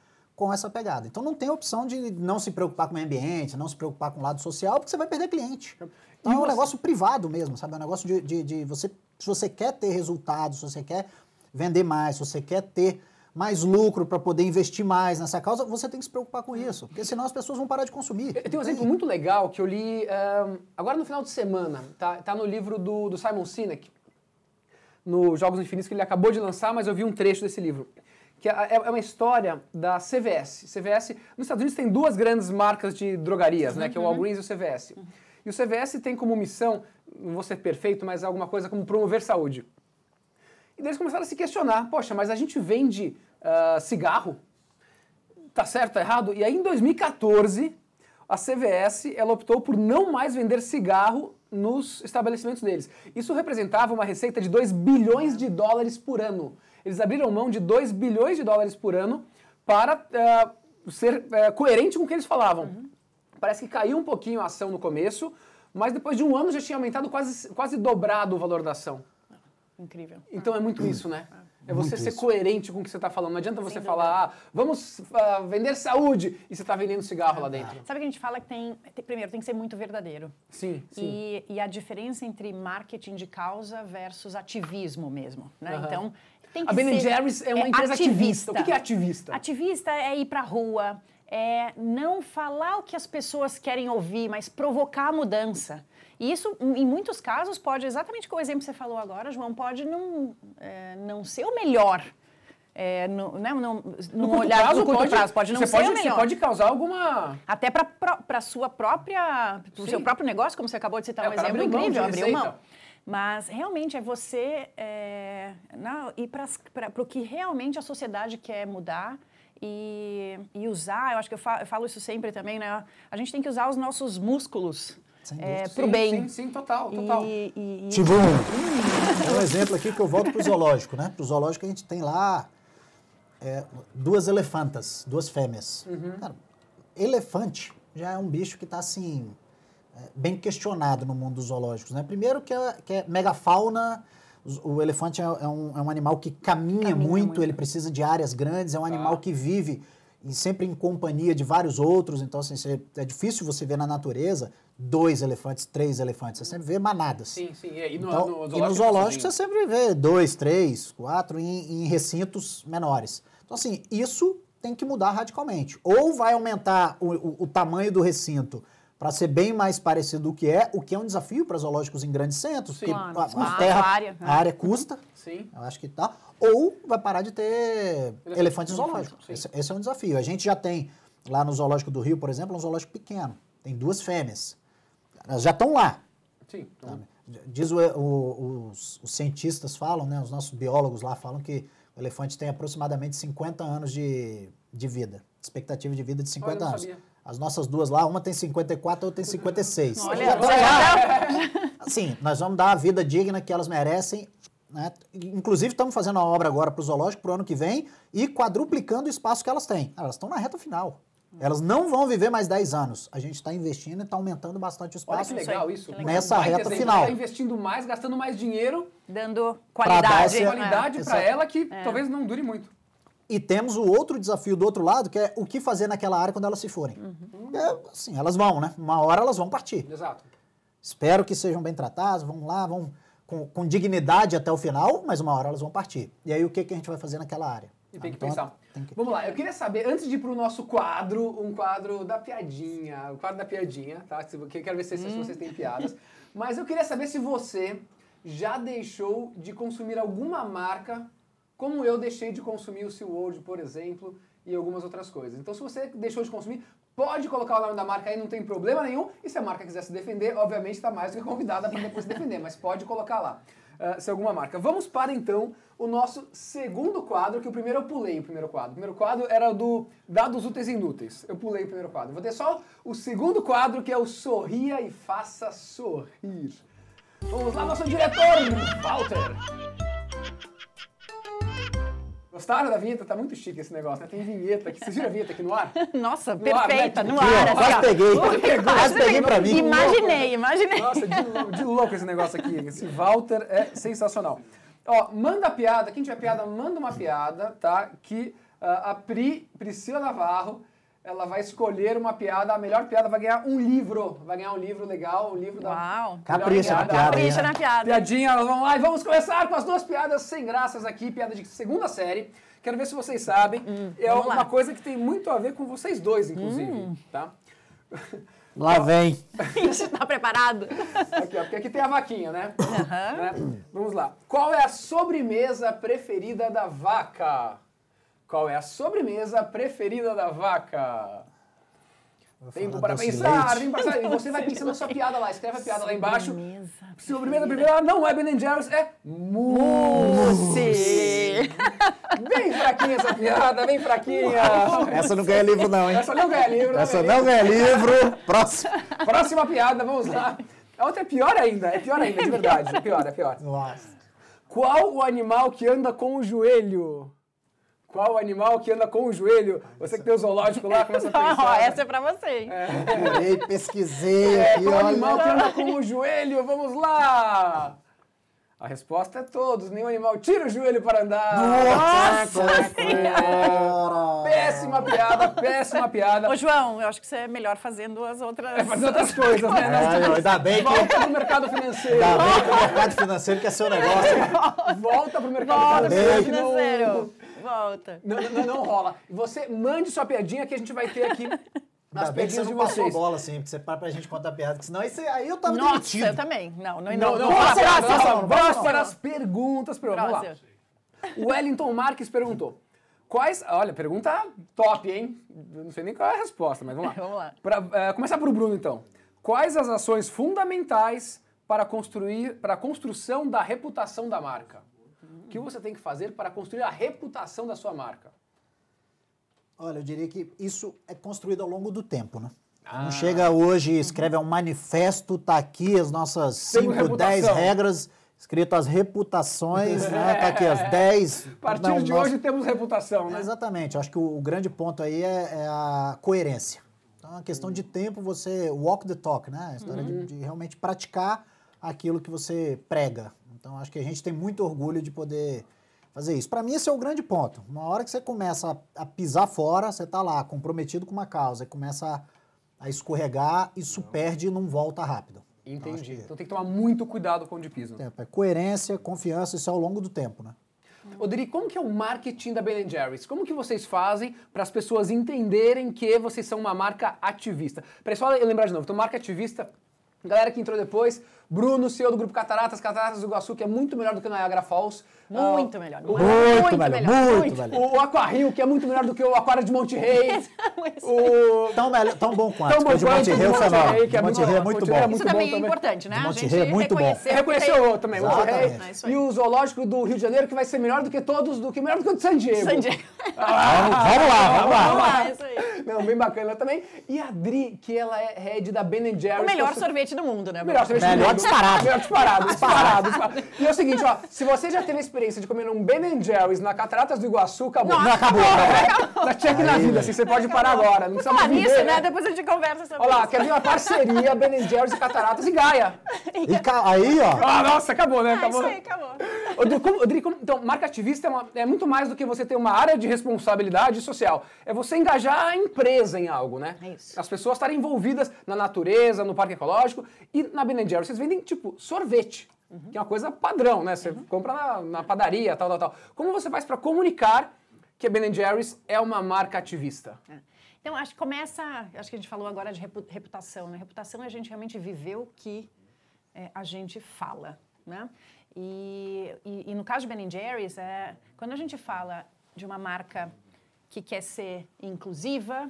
com essa pegada. Então não tem opção de não se preocupar com o meio ambiente, não se preocupar com o lado social, porque você vai perder cliente. Então e é um você... negócio privado mesmo, sabe? É um negócio de, de, de, você. Se você quer ter resultados, se você quer vender mais, se você quer ter mais lucro para poder investir mais nessa causa, você tem que se preocupar com isso. Porque senão as pessoas vão parar de consumir. Eu tenho um exemplo muito legal que eu li um, agora no final de semana. Tá, tá no livro do, do Simon Sinek, no Jogos Infinitos, que ele acabou de lançar, mas eu vi um trecho desse livro. Que é, é, é uma história da CVS. CVS, nos Estados Unidos tem duas grandes marcas de drogarias, né? Que é o Walgreens e o CVS. Uhum. E o CVS tem como missão, não vou ser perfeito, mas alguma coisa como promover saúde. E daí eles começaram a se questionar, poxa, mas a gente vende uh, cigarro? Tá certo, tá errado? E aí em 2014, a CVS ela optou por não mais vender cigarro nos estabelecimentos deles. Isso representava uma receita de 2 bilhões de dólares por ano. Eles abriram mão de 2 bilhões de dólares por ano para uh, ser uh, coerente com o que eles falavam. Uhum. Parece que caiu um pouquinho a ação no começo, mas depois de um ano já tinha aumentado quase, quase dobrado o valor da ação. Incrível. Então é muito isso, né? É você muito ser isso. coerente com o que você está falando. Não adianta você falar, ah, vamos uh, vender saúde e você está vendendo cigarro é, lá dentro. Sabe que a gente fala que tem, tem, primeiro, tem que ser muito verdadeiro. Sim, sim. E, e a diferença entre marketing de causa versus ativismo mesmo, né? Uhum. Então, tem que A Ben Jerry's é uma é empresa ativista. ativista. O que é ativista? Ativista é ir para a rua, é não falar o que as pessoas querem ouvir, mas provocar a mudança. E isso, em muitos casos, pode, exatamente com o exemplo que você falou agora, João, pode não, é, não ser o melhor. É, no, né, no, no, olhar prazo, do curto pode, prazo, pode não ser pode, o melhor. Você pode causar alguma... Até para sua própria... O seu próprio negócio, como você acabou de citar é, um exemplo incrível, abriu mão. Mas realmente é você é, não, ir para o que realmente a sociedade quer mudar e, e usar, eu acho que eu falo, eu falo, isso sempre também, né? A gente tem que usar os nossos músculos é, para o bem. Sim, sim, total, total. E, e, e... Tipo, um, um exemplo aqui que eu volto para o zoológico, né? Para o zoológico a gente tem lá é, duas elefantas, duas fêmeas. Uhum. Cara, elefante já é um bicho que está assim, é, bem questionado no mundo dos zoológicos, né? Primeiro que é, que é megafauna o elefante é, é, um, é um animal que caminha, caminha muito, muito, ele precisa de áreas grandes, é um animal que vive e sempre em companhia de vários outros. Então, assim, é difícil você ver na natureza dois elefantes, três elefantes. Você sempre vê manadas. Sim, sim. E, no, então, no, no e no zoológico você sempre vê dois, três, quatro em, em recintos menores. Então, assim, isso tem que mudar radicalmente. Ou vai aumentar o, o, o tamanho do recinto para ser bem mais parecido do que é, o que é um desafio para zoológicos em grandes centros, Sim, porque a, a, terra, a área, a área custa, Sim. eu acho que tá, ou vai parar de ter elefantes zoológicos. Esse, esse, é um desafio. A gente já tem, lá no Zoológico do Rio, por exemplo, um zoológico pequeno, tem duas fêmeas. Elas já estão lá. Sim. Então... Diz o, o, os, os, cientistas falam, né, os nossos biólogos lá falam que o elefante tem aproximadamente 50 anos de, de vida, expectativa de vida de 50 Olha, anos. Sabia. As nossas duas lá, uma tem 54, a outra tem 56. Olha, olha. Assim, nós vamos dar a vida digna que elas merecem. Né? Inclusive, estamos fazendo uma obra agora para o zoológico para o ano que vem e quadruplicando o espaço que elas têm. Elas estão na reta final. Elas não vão viver mais 10 anos. A gente está investindo e está aumentando bastante o espaço. Olha que legal isso. Nessa reta final. Está investindo mais, gastando mais dinheiro. Dando qualidade. Pra qualidade para ela que é. talvez não dure muito. E temos o outro desafio do outro lado, que é o que fazer naquela área quando elas se forem. Uhum. É, assim, elas vão, né? Uma hora elas vão partir. Exato. Espero que sejam bem tratadas, vão lá, vão com, com, dignidade até o final, mas uma hora elas vão partir. E aí o que, que a gente vai fazer naquela área? E tem que então, pensar. Tem que... Vamos lá, eu queria saber, antes de ir para o nosso quadro, um quadro da piadinha, o quadro da piadinha, tá? Eu quero ver se, hum. se vocês têm piadas. Mas eu queria saber se você já deixou de consumir alguma marca como eu deixei de consumir o SeaWorld, por exemplo, e algumas outras coisas. Então, se você deixou de consumir, pode colocar o nome da marca aí, não tem problema nenhum. E se a marca quiser se defender, obviamente está mais do que convidada para depois se defender, mas pode colocar lá. Uh, se alguma marca. Vamos para então o nosso segundo quadro, que o primeiro eu pulei o primeiro quadro. O primeiro quadro era do dados úteis e inúteis. Eu pulei o primeiro quadro. Vou ter só o segundo quadro, que é o sorria e faça sorrir. Vamos lá, nosso diretor, Walter. Gostaram da vinheta? Tá muito chique esse negócio, né? Tem vinheta aqui. Vocês viram a vinheta aqui no ar? Nossa, No ar, perfeita, né? no ar. assim, quase peguei. Quase peguei pra mim. Imaginei, imaginei. Nossa, de, de louco esse negócio aqui. Esse Walter é sensacional. Ó, manda piada. Quem tiver piada, manda uma piada, tá? Que ah, a Pri, Priscila Navarro, ela vai escolher uma piada. A melhor piada vai ganhar um livro. Vai ganhar um livro legal, um livro da... Uau. Capricha na piada Capricha né? na piada. Piadinha, vamos lá e vamos começar com as duas piadas sem graças aqui, piada de segunda série. Quero ver se vocês sabem. é vamos uma lá. coisa que tem muito a ver com vocês dois, inclusive, tá? Lá vem. Você tá preparado? Aqui, ó, porque aqui tem a vaquinha, né? Né? Vamos lá. Qual é a sobremesa preferida da vaca? Qual é a sobremesa preferida da vaca? Tempo para pensar, tempo para pensar. E você vai pensando a sua piada lá. Escreve a piada lá embaixo. Sobremesa Sobremesa preferida não é Ben Jerry's, é mousse. Bem fraquinha essa piada, bem fraquinha. Essa não ganha livro não, hein? Essa não ganha livro. Essa ganha não ganha livro. Próximo. livro. Próxima piada, vamos lá. A outra é pior ainda, é pior ainda, de verdade. É pior, é pior. Nossa. Qual o animal que anda com o joelho? Qual animal que anda com o joelho? Você que tem o zoológico lá, começa a Ó, pensar. essa é pra você. hein? Olhei, pesquisei É, aqui, qual o animal que anda com o joelho? Vamos lá! A resposta é todos. Nenhum animal tira o joelho para andar. Nossa senhora. Péssima piada, péssima piada. Ô, João, eu acho que você é melhor fazendo as outras. É fazer outras coisas, né? Ai, ainda bem que, Volta pro mercado financeiro. ainda bem que o mercado financeiro quer ser o negócio. Volta pro mercado Volta pro financeiro. que não- financeiro. Volta. Não, não, não rola. Você mande sua piadinha que a gente vai ter aqui Ainda bem que você não passou a vocês. bola, assim, porque você para pra gente contar piada, que senão aí, você- aí eu tava Nossa, demitido. eu também. Não, não, Não, não, não. passa, Próximo, passa, para as perguntas. Vamos lá. O Wellington Marques perguntou. Quais. Olha, pergunta top, hein? Eu não sei nem qual é a resposta, mas vamos lá. Vamos lá. Pra, eh, começar para o Bruno, então. Quais as ações fundamentais para construir, para a construção da reputação da marca? O que você tem que fazer para construir a reputação da sua marca? Olha, eu diria que isso é construído ao longo do tempo, né? Ah. Não chega hoje, escreve um manifesto, tá aqui as nossas Temos 5, 10 reputação. regras, escrito as reputações, né? Tá aqui as 10. A partir não, de nós- hoje temos reputação, né? Exatamente, acho que o, o grande ponto aí é, é a coerência. Então, é uma questão de tempo, você walk the talk, né? A história Uhum. de, de realmente praticar aquilo que você prega. Então, acho que a gente tem muito orgulho de poder fazer isso. Para mim, esse é o grande ponto. Uma hora que você começa a, a pisar fora, você tá lá, comprometido com uma causa, e começa a, a escorregar, isso perde e não volta rápido. Então, Entendi. que Então tem que tomar muito cuidado com onde pisa. é, é coerência, confiança, isso é ao longo do tempo, né? Odiri, como que é o marketing da Ben Jerry's? Como que vocês fazem para as pessoas entenderem que vocês são uma marca ativista? Para só lembrar de novo, então marca ativista, galera que entrou depois, Bruno, CEO do Grupo Cataratas, Cataratas do Iguaçu, que é muito melhor do que Niagara Falls. Muito Ah, melhor. o- Muito melhor, muito melhor. O, o Aquarrio, que é muito melhor do que o Aquário de Monte Rei. O... Tão, melhor, tão bom quanto. Tão bom o de quanto Monte o Rei é Monte fenômeno. Rei, que é Monte muito Rei é bom. muito Monte bom. muito Isso também é importante, né? De A Monte gente Rei é muito bom. reconheceu. Reconheceu também, Monte Rei. E o zoológico do Rio de Janeiro, que vai ser melhor do que todos, do que melhor do que o de San Diego. San Diego. Vamos, vamos lá, vamos lá. Vamos lá, isso aí. Não, bem bacana também. E a Dri, que ela é head da Ben Jerry's. O melhor sorvete do mundo, né? Melhor sorvete do mundo. Disparado. Melhor disparado, disparado, disparado. E é o seguinte, ó, se você já teve a experiência de comer um Ben Jerry's na Cataratas do Iguaçu, acabou. Nossa, Não, acabou, acabou. Dá check na vida, assim, você pode parar agora. Não precisa mais nisso, viver, né? Depois a gente conversa sobre Olha lá, isso. quer ver uma parceria Ben Jerry's e Cataratas e Gaia. E ca- aí, ó, Ah, nossa, acabou, né? Ah, Acabou. isso aí, acabou. Como- então, marca ativista é, uma- é muito mais do que você ter uma área de responsabilidade social. É você engajar a empresa em algo, né? É isso. As pessoas estarem envolvidas na natureza, no parque ecológico. E na Ben Jerry's vocês vendem, tipo, sorvete. Que é uma coisa padrão, né? Você compra na, na padaria, tal, tal, tal. Como você faz para comunicar que a Ben Jerry's é uma marca ativista? Então, acho que começa. Acho que a gente falou agora de repu- reputação, né? Reputação é a gente realmente viver o que é, a gente fala, né? E, e, e no caso de Ben Jerry's, é, quando a gente fala de uma marca que quer ser inclusiva,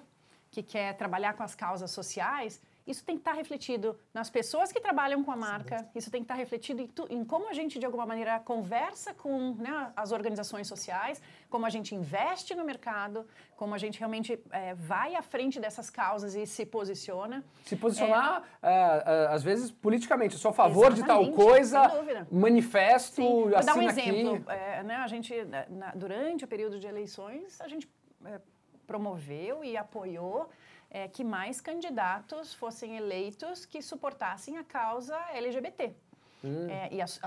que quer trabalhar com as causas sociais, isso tem que estar tá refletido nas pessoas que trabalham com a marca, isso tem que estar tá refletido em, tu, em, como a gente, de alguma maneira, conversa com né, as organizações sociais, como a gente investe no mercado, como a gente realmente é, vai à frente dessas causas e se posiciona. Se posicionar, é, é, às vezes, politicamente. Sou a favor de tal coisa, manifesto, Sim. Vou dar um exemplo. É, né, a gente, na, durante o período de eleições, a gente promoveu e apoiou é, que mais candidatos fossem eleitos que suportassem a causa LGBT. Hum. É, e as,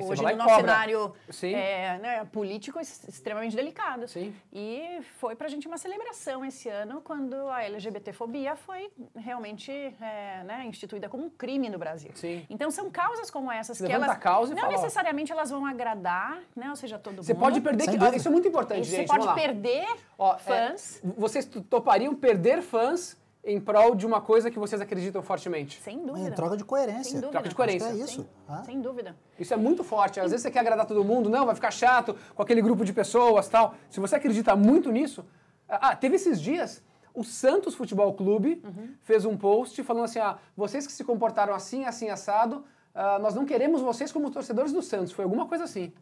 assuntos hoje no nosso cenário é, né, político extremamente delicado. Sim. E foi para a gente uma celebração esse ano quando a LGBTfobia foi realmente é, né, instituída como um crime no Brasil. Sim. Então são causas como essas Você que elas causa não fala, necessariamente elas vão agradar, né, ou seja, todo Você mundo. Você pode perder, isso é muito importante, Você gente. Você pode perder ó, é, fãs. vocês topariam perder fãs em prol de uma coisa que vocês acreditam fortemente. Sem dúvida. É, troca de coerência. Sem dúvida. Troca de coerência. é isso. Sem, ah. sem, dúvida. Isso é muito forte. Às vezes você quer agradar todo mundo, não, vai ficar chato com aquele grupo de pessoas tal. Se você acredita muito nisso. Ah, teve esses dias. O Santos Futebol Clube uhum. fez um post falando assim: ah, vocês que se comportaram assim, assim, assado, ah, nós não queremos vocês como torcedores do Santos. Foi alguma coisa assim.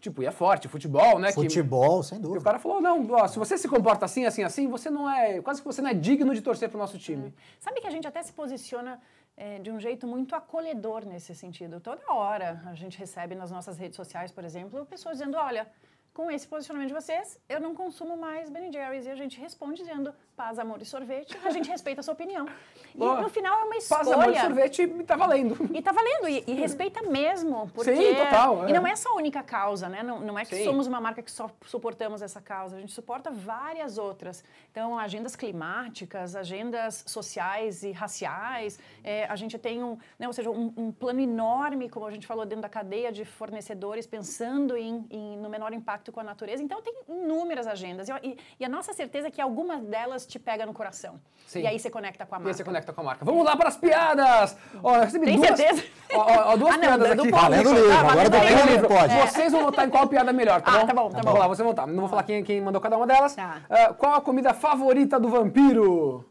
Tipo, e é forte, futebol, né? Futebol, que, sem dúvida. o cara falou, não, ó, se você se comporta assim, assim, assim, você não é, quase que você não é digno de torcer pro nosso time. Hum. Sabe que a gente até se posiciona é, de um jeito muito acolhedor nesse sentido. Toda hora a gente recebe nas nossas redes sociais, por exemplo, pessoas dizendo, olha, com esse posicionamento de vocês, eu não consumo mais Ben Jerry's. E a gente responde dizendo, paz, amor e sorvete, a gente respeita a sua opinião. E no final é uma escolha. Paz, amor e sorvete tá valendo. E tá valendo, e, e respeita mesmo. Porque, Sim, total. É. E não é só a única causa, né? Não, não é que Sim. somos uma marca que só suportamos essa causa, a gente suporta várias outras. Então, agendas climáticas, agendas sociais e raciais, é, a gente tem um, né, ou seja, um, um, plano enorme, como a gente falou, dentro da cadeia de fornecedores, pensando em, em no menor impacto com a natureza. Então, tem inúmeras agendas. E, e, e a nossa certeza é que algumas delas te pega no coração. Sim. E aí você conecta com a marca. E aí você conecta com a marca. Vamos lá para as piadas! Ó, eu recebi Tem duas, certeza? Ó, ó, duas ah, não, piadas aqui. Valendo livro, ah, agora tá lendo livro, pode. Vocês vão votar em qual piada melhor, tá ah, bom? tá bom, tá, tá bom. Vamos lá, você votar. Não vou falar quem, quem mandou cada uma delas. Tá. Uh, qual a comida favorita do vampiro?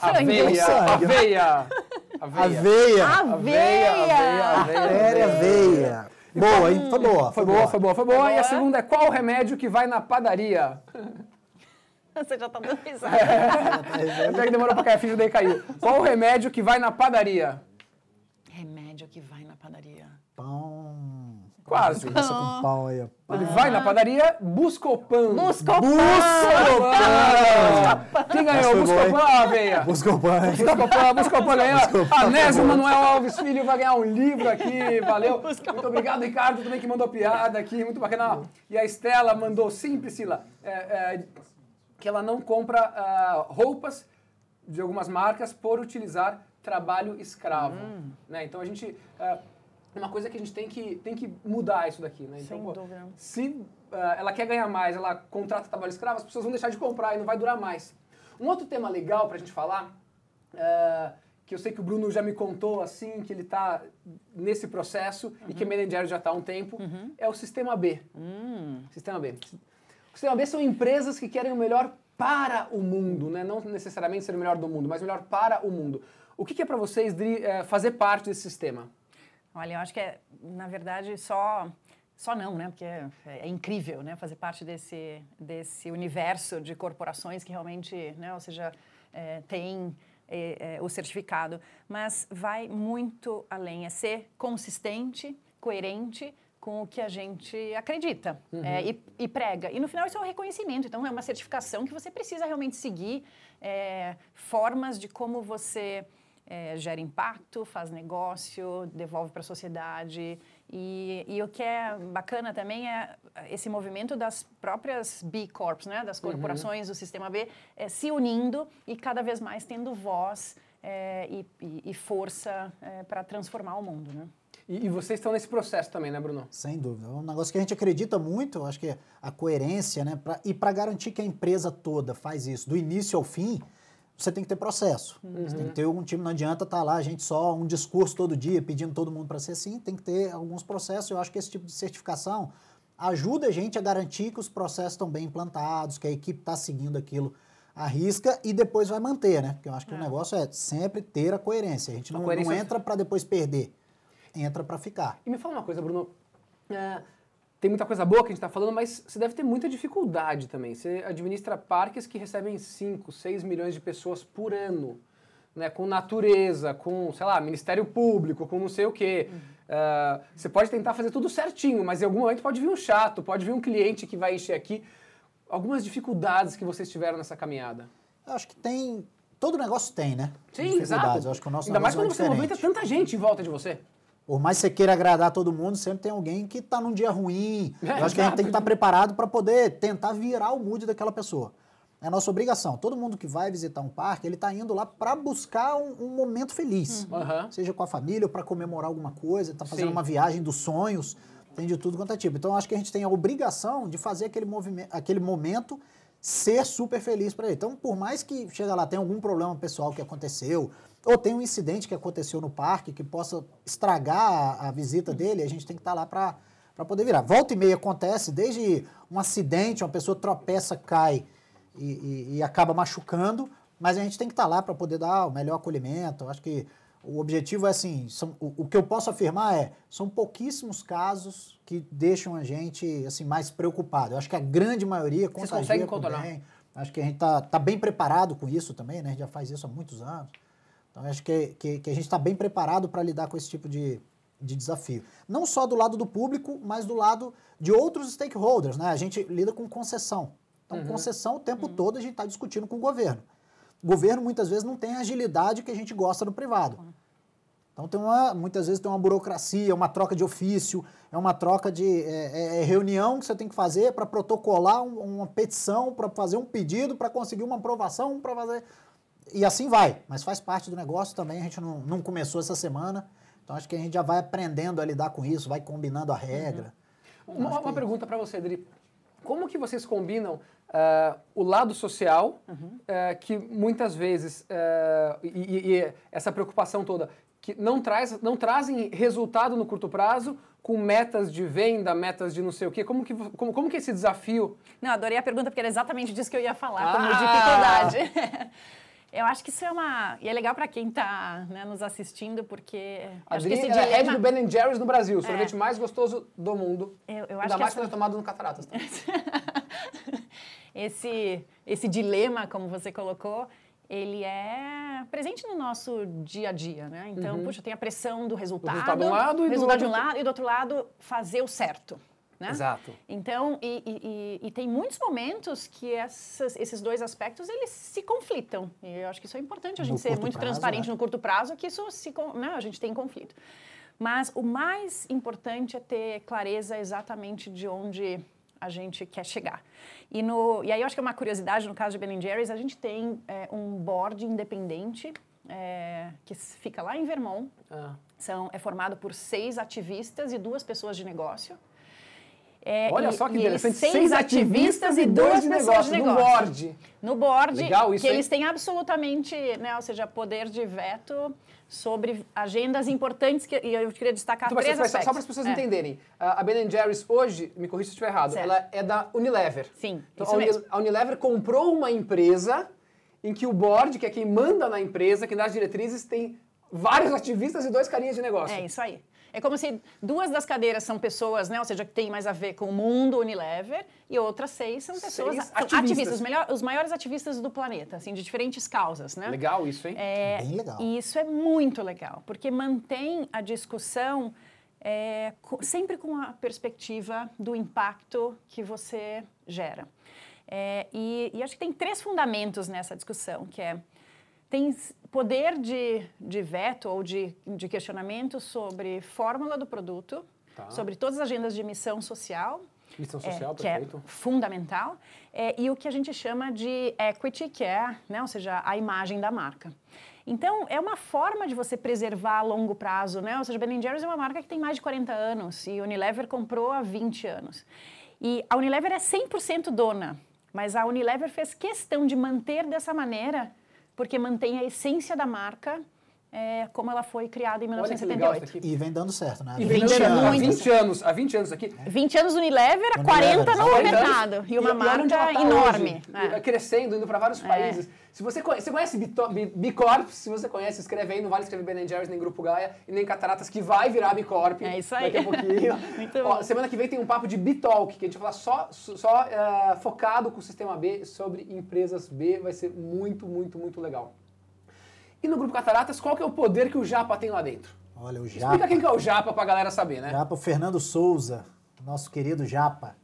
Aveia, aveia. Aveia. Aveia. Aveia. Aveia. Aveia. Boa, hein? Foi boa. Foi boa, foi boa, foi boa. E a segunda é qual o remédio que vai na padaria? Você já tá dando risada. É, até que demorou pra cair, a ficha daí caiu. Qual o remédio que vai na padaria? Remédio que vai na padaria. Pão. Quase. Começa com pão aí, ó. Ele vai na padaria, busca o pão. Busca o pão. Quem ganhou? Busca o pão, ah, veia. Busca o pão. Busca o pão, busca o pão ganhou. Anésio Manuel Alves Filho vai ganhar um livro aqui, valeu. Muito obrigado, Ricardo, também que mandou piada aqui, muito bacana. E a Estela mandou, sim, Priscila, é, é, que ela não compra uh, roupas de algumas marcas por utilizar trabalho escravo. Hum. Né? Então a gente... Uh, é uma coisa que a gente tem que, tem que mudar isso daqui, né? Então, Sem dúvida. Se uh, ela quer ganhar mais, ela contrata trabalho escravo, as pessoas vão deixar de comprar e não vai durar mais. Um outro tema legal para a gente falar, uh, que eu sei que o Bruno já me contou, assim, que ele está nesse processo uhum. e que a Meden já está há um tempo, uhum. é o Sistema B. Uhum. Sistema B. O Sistema B são empresas que querem o melhor para o mundo, né? não necessariamente ser o melhor do mundo, mas o melhor para o mundo. O que, que é para vocês uh, fazer parte desse sistema? Olha, eu acho que é, na verdade, só só não, né? Porque é, é, incrível, né? Fazer parte desse desse universo de corporações que realmente, né? Ou seja, é, tem é, é, o certificado, mas vai muito além. É ser consistente, coerente com o que a gente acredita uhum. é, e, e, prega. E no final isso é um reconhecimento, então é uma certificação que você precisa realmente seguir é, formas de como você é, gera impacto, faz negócio, devolve para a sociedade. E, e, o que é bacana também é esse movimento das próprias B Corps, né, das uhum. corporações uhum. do Sistema B, é, se unindo e cada vez mais tendo voz é, e, e, e, força é, para transformar o mundo. Né? E, e, vocês estão nesse processo também, né, Bruno? Sem dúvida. É um negócio que a gente acredita muito, acho que a coerência, né? Pra, e para garantir que a empresa toda faz isso, do início ao fim, você tem que ter processo. Uhum. Você tem que ter um time, não adianta estar tá lá, a gente só um discurso todo dia pedindo todo mundo para ser assim, tem que ter alguns processos. Eu acho que esse tipo de certificação ajuda a gente a garantir que os processos estão bem implantados, que a equipe está seguindo aquilo arrisca e depois vai manter, né? Porque eu acho que é. o negócio é sempre ter a coerência. A gente não, coerência... não entra para depois perder, entra para ficar. E me fala uma coisa, Bruno. É, tem muita coisa boa que a gente está falando, mas você deve ter muita dificuldade também. Você administra parques que recebem 5, 6 milhões de pessoas por ano. Né, com natureza, com, sei lá, Ministério Público, com não sei o quê. Uhum. Uh, você pode tentar fazer tudo certinho, mas em algum momento pode vir um chato, pode vir um cliente que vai encher aqui algumas dificuldades que vocês tiveram nessa caminhada? Eu acho que tem. Todo negócio tem, né? Sim, exato. Eu acho que o nosso Ainda mais quando é você movimenta tanta gente em volta de você. Por mais que você queira agradar todo mundo, sempre tem alguém que está num dia ruim. É, eu acho que a gente tem que estar tá preparado para poder tentar virar o mood daquela pessoa. É nossa obrigação. Todo mundo que vai visitar um parque, ele está indo lá para buscar um, um, momento feliz. Uhum. Seja com a família ou para comemorar alguma coisa, está fazendo Sim. uma viagem dos sonhos. Tem de tudo quanto é tipo. Então, acho que a gente tem a obrigação de fazer aquele, movimento, aquele momento ser super feliz para ele. Então, por mais que chega lá, tem algum problema pessoal que aconteceu, ou tem um incidente que aconteceu no parque que possa estragar a, a visita dele, a gente tem que estar tá lá para poder virar. Volta e meia acontece, desde um acidente, uma pessoa tropeça, cai e, e, e acaba machucando, mas a gente tem que estar tá lá para poder dar o melhor acolhimento. Acho que o objetivo é assim, são, o, o, que eu posso afirmar é, são pouquíssimos casos que deixam a gente assim mais preocupado. Eu acho que a grande maioria Vocês conseguem controlar. Bem. Acho que a gente está tá bem preparado com isso também, né? A gente já faz isso há muitos anos. Então acho que, que, que a gente está bem preparado para lidar com esse tipo de, de desafio. Não só do lado do público, mas do lado de outros stakeholders, né? A gente lida com concessão. Então, uhum. concessão o tempo uhum. todo a gente está discutindo com o governo. O governo muitas vezes não tem a agilidade que a gente gosta no privado. Então tem uma, muitas vezes tem uma burocracia, uma troca de ofício, é uma troca de é, é, é reunião que você tem que fazer para protocolar um, uma petição, para fazer um pedido, para conseguir uma aprovação, para fazer e assim vai. Mas faz parte do negócio também. A gente não, não começou essa semana, então acho que a gente já vai aprendendo a lidar com isso, vai combinando a regra. Uhum. Uma, uma pergunta para você, Adri. Como que vocês combinam uh, o lado social, uhum. uh, que muitas vezes, uh, e, e, essa preocupação toda, que não, traz, não trazem resultado no curto prazo com metas de venda, metas de não sei o quê? Como que, como, como que é esse desafio? Não, adorei a pergunta porque era exatamente disso que eu ia falar, ah! como dificuldade. Eu acho que isso é uma. E é legal para quem está né, nos assistindo, porque. A Adri é dilema... head do Ben Jerry's no Brasil, o sorvete é. mais gostoso do mundo. Eu, eu acho Ainda que mais essa... quando é tomado no Cataratas. esse, esse dilema, como você colocou, ele é presente no nosso dia a dia, né? Então, uhum. puxa, tem a pressão do resultado, o resultado de um lado e resultado do outro... de um lado e do outro lado fazer o certo. Né? Exato. Então, e, e, e, tem muitos momentos que essas, esses dois aspectos eles se conflitam. E eu acho que isso é importante a gente no ser muito prazo, transparente né? no curto prazo, que isso se, né, a gente tem conflito. Mas o mais importante é ter clareza exatamente de onde a gente quer chegar. E, no, e aí eu acho que é uma curiosidade, no caso de Ben Jerry's, a gente tem é, um board independente é, que fica lá em Vermont. Ah. São, é formado por seis ativistas e duas pessoas de negócio. É, Olha e, só que interessante, seis, seis ativistas e duas pessoas de negócio. No board. No board, Legal, isso, que hein? eles têm absolutamente, né, ou seja, poder de veto sobre agendas importantes que e eu queria destacar então, três aspectos. Só para as pessoas é. entenderem, a Ben Jerry's hoje, me corrija se estiver errado, certo. ela é da Unilever. Sim, então, a, mesmo. a Unilever comprou uma empresa em que o board, que é quem manda na empresa, quem dá as diretrizes, tem vários ativistas e dois carinhas de negócio. É isso aí. É como se duas das cadeiras são pessoas, né, ou seja, que tem mais a ver com o mundo Unilever, e outras seis são pessoas seis ativistas, ativistas os, melhor, os, maiores ativistas do planeta, assim, de diferentes causas, né? Legal isso, hein? É, Bem legal. E isso é muito legal, porque mantém a discussão é, sempre com a perspectiva do impacto que você gera. É, e, e acho que tem três fundamentos nessa discussão, que é tem poder de, de veto ou de, de questionamento sobre fórmula do produto, tá. sobre todas as agendas de missão social, Missão social, é, que é fundamental, é, e o que a gente chama de equity, que é, né, ou seja, a imagem da marca. Então, é uma forma de você preservar a longo prazo, né? Ou seja, Ben Jerry's é uma marca que tem mais de 40 anos e Unilever comprou há 20 anos. E a Unilever é 100% dona, mas a Unilever fez questão de manter dessa maneira porque mantém a essência da marca é, como ela foi criada em Olha que legal isso 1978. aqui. E vem dando certo, né? E 20 vem dando há anos. 20 anos, há 20 anos aqui. 20 anos Unilever, Unilever, 40 no 40 anos. mercado. E uma ela marca tá enorme. hoje, É. Crescendo, indo para vários É. países. Se você conhece, você conhece Bicorp, se você conhece, escreve aí, não vale escrever Ben Jerry's, nem Grupo Gaia e nem Cataratas, que vai virar Bicorp. É isso aí. Daqui a pouquinho. Muito Ó, bom. semana que vem tem um papo de Bitalk, que a gente vai falar só, só eh, focado com o sistema B sobre empresas B. Vai ser muito, muito, muito legal. E no Grupo Cataratas, qual que é o poder que o Japa tem lá dentro? Olha, o Explica Japa. quem que é o Japa pra galera saber, né? Japa, o Fernando Souza, nosso querido Japa,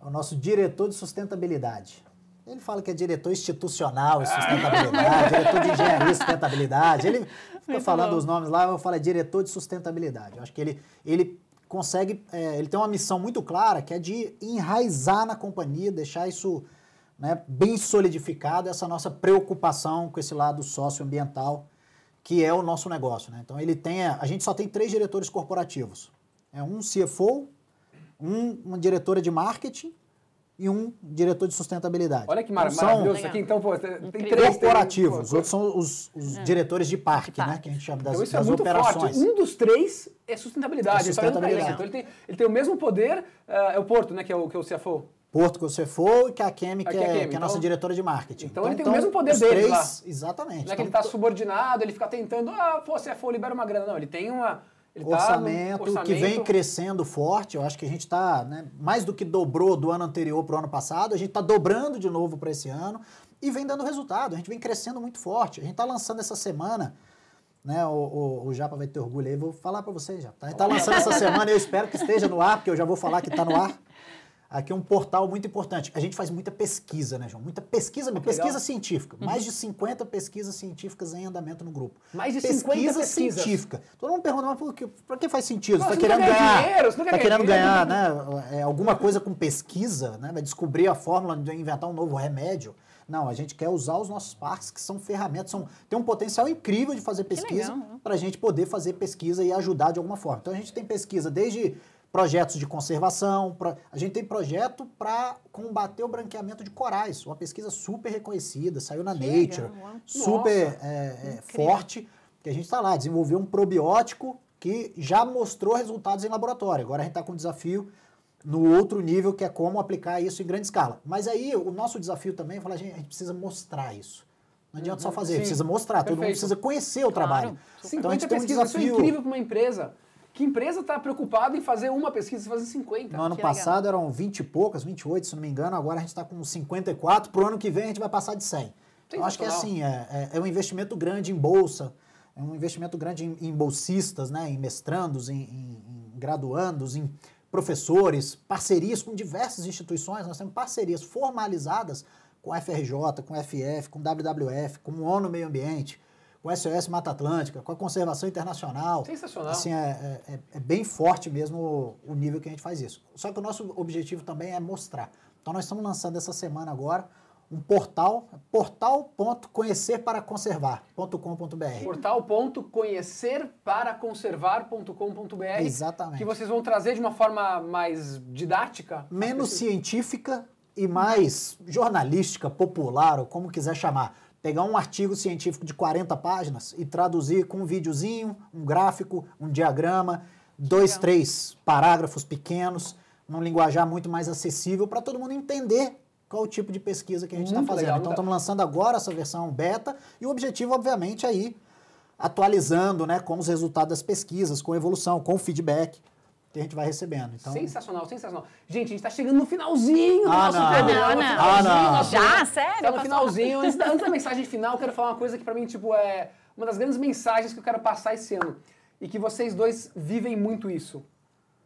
é o nosso diretor de sustentabilidade. Ele fala que é diretor institucional de sustentabilidade, diretor de engenharia e sustentabilidade. Ele fica Muito falando bom. os nomes lá, eu falo é diretor de sustentabilidade. Eu acho que ele, ele consegue, é, ele tem uma missão muito clara, que é de enraizar na companhia, deixar isso né, bem solidificado, essa nossa preocupação com esse lado socioambiental, que é o nosso negócio. Né? Então ele tem, a gente só tem três diretores corporativos. É um CFO, um, uma diretora de marketing e um diretor de sustentabilidade. Olha que mar Então, são maravilhoso aqui. Então, pô, tem Incrível. três. tem- corporativos. pô, Os outros são os, os diretores de parque, De parque. né? Que a gente chama das, Então isso é das muito operações. forte. Um dos três é sustentabilidade. É pra ele. sustentabilidade. Então ele tem, ele tem o mesmo poder, eh, é o Porto, né, que é o, que é o CFO. Porto que você for e que a Kemi, que, é a é, que é a nossa então- diretora de marketing. então ele tem o mesmo poder os deles três, lá. Exatamente. Não é que ele Então, está subordinado, ele fica tentando, ah, pô, CFO libera uma grana. Não, ele tem uma... Ele tá no orçamento, que vem crescendo forte. Eu acho que a gente está, né, mais do que dobrou do ano anterior para o ano passado, a gente está dobrando de novo para esse ano e vem dando resultado. A gente vem crescendo muito forte. A gente está lançando essa semana, né, o, o, o Japa vai ter orgulho aí, vou falar para vocês já. Tá? A gente está lançando essa semana, eu espero que esteja no ar, porque eu já vou falar que está no ar. Aqui é um portal muito importante. A gente faz muita pesquisa, né, João? Muita pesquisa, que pesquisa legal. científica. Mais de 50 pesquisas científicas em andamento no grupo. Mais de 50 pesquisas. científica. Todo mundo pergunta, mas por que, pra que faz sentido? Você tá não querendo quer ganhar dinheiro, você tá ganhar querendo dinheiro. ganhar né, é, alguma coisa com pesquisa, né? Vai descobrir a fórmula de inventar um novo remédio. Não, a gente quer usar os nossos parques, que são ferramentas, são, tem um potencial incrível de fazer pesquisa né? para a gente poder fazer pesquisa e ajudar de alguma forma. Então a gente tem pesquisa desde projetos de conservação, pro- a gente tem projeto para combater o branqueamento de corais, uma pesquisa super reconhecida, saiu na Nature, super é, é, forte, que a gente está lá, desenvolveu um probiótico que já mostrou resultados em laboratório. Agora a gente está com um desafio no outro nível, que é como aplicar isso em grande escala. Mas aí o nosso desafio também é falar, gente, a gente precisa mostrar isso. Não adianta só fazer, Sim. precisa mostrar, todo mundo Perfeito. precisa conhecer o Claro. trabalho. 50 Então a gente tem um é desafio. incrível para uma empresa. Que empresa está preocupada em fazer uma pesquisa e fazer 50? No ano Que legal. passado eram 20 e poucas, 28, se não me engano, agora a gente está com 54, pro ano que vem a gente vai passar de 100. Então acho que é assim, é, é- é um investimento grande em bolsa, é um investimento grande em, em bolsistas, né, em mestrandos, em, em- em graduandos, em professores, parcerias com diversas instituições, nós temos parcerias formalizadas com a FRJ, com a FF, com o WWF, com o ONU Meio Ambiente, com o SOS Mata Atlântica, com a Conservação Internacional. Sensacional. Assim, é, é- é bem forte mesmo o, o nível que a gente faz isso. Só que o nosso objetivo também é mostrar. Então nós estamos lançando essa semana agora um portal, portal.conhecerparaconservar.com.br. Portal.conhecerparaconservar.com.br Exatamente. Que vocês vão trazer de uma forma mais didática. Menos científica e mais jornalística, popular, ou como quiser chamar. Pegar um artigo científico de 40 páginas e traduzir com um videozinho, um gráfico, um diagrama, dois, Legal. três parágrafos pequenos, num linguajar muito mais acessível para todo mundo entender qual o tipo de pesquisa que a gente está fazendo. legal, então, estamos lançando agora essa versão beta e o objetivo, obviamente, é ir atualizando né, com os resultados das pesquisas, com evolução, com o feedback que a gente vai recebendo. Então, Sensacional, sensacional. Gente, a gente está chegando no finalzinho do Ah, nosso não. programa. Ah, não. finalzinho Ah, não. nosso Já? Sério? Tá no finalzinho. Antes da, antes da mensagem final, eu quero falar uma coisa que para mim, tipo, é uma das grandes mensagens que eu quero passar esse ano. E que vocês dois vivem muito isso.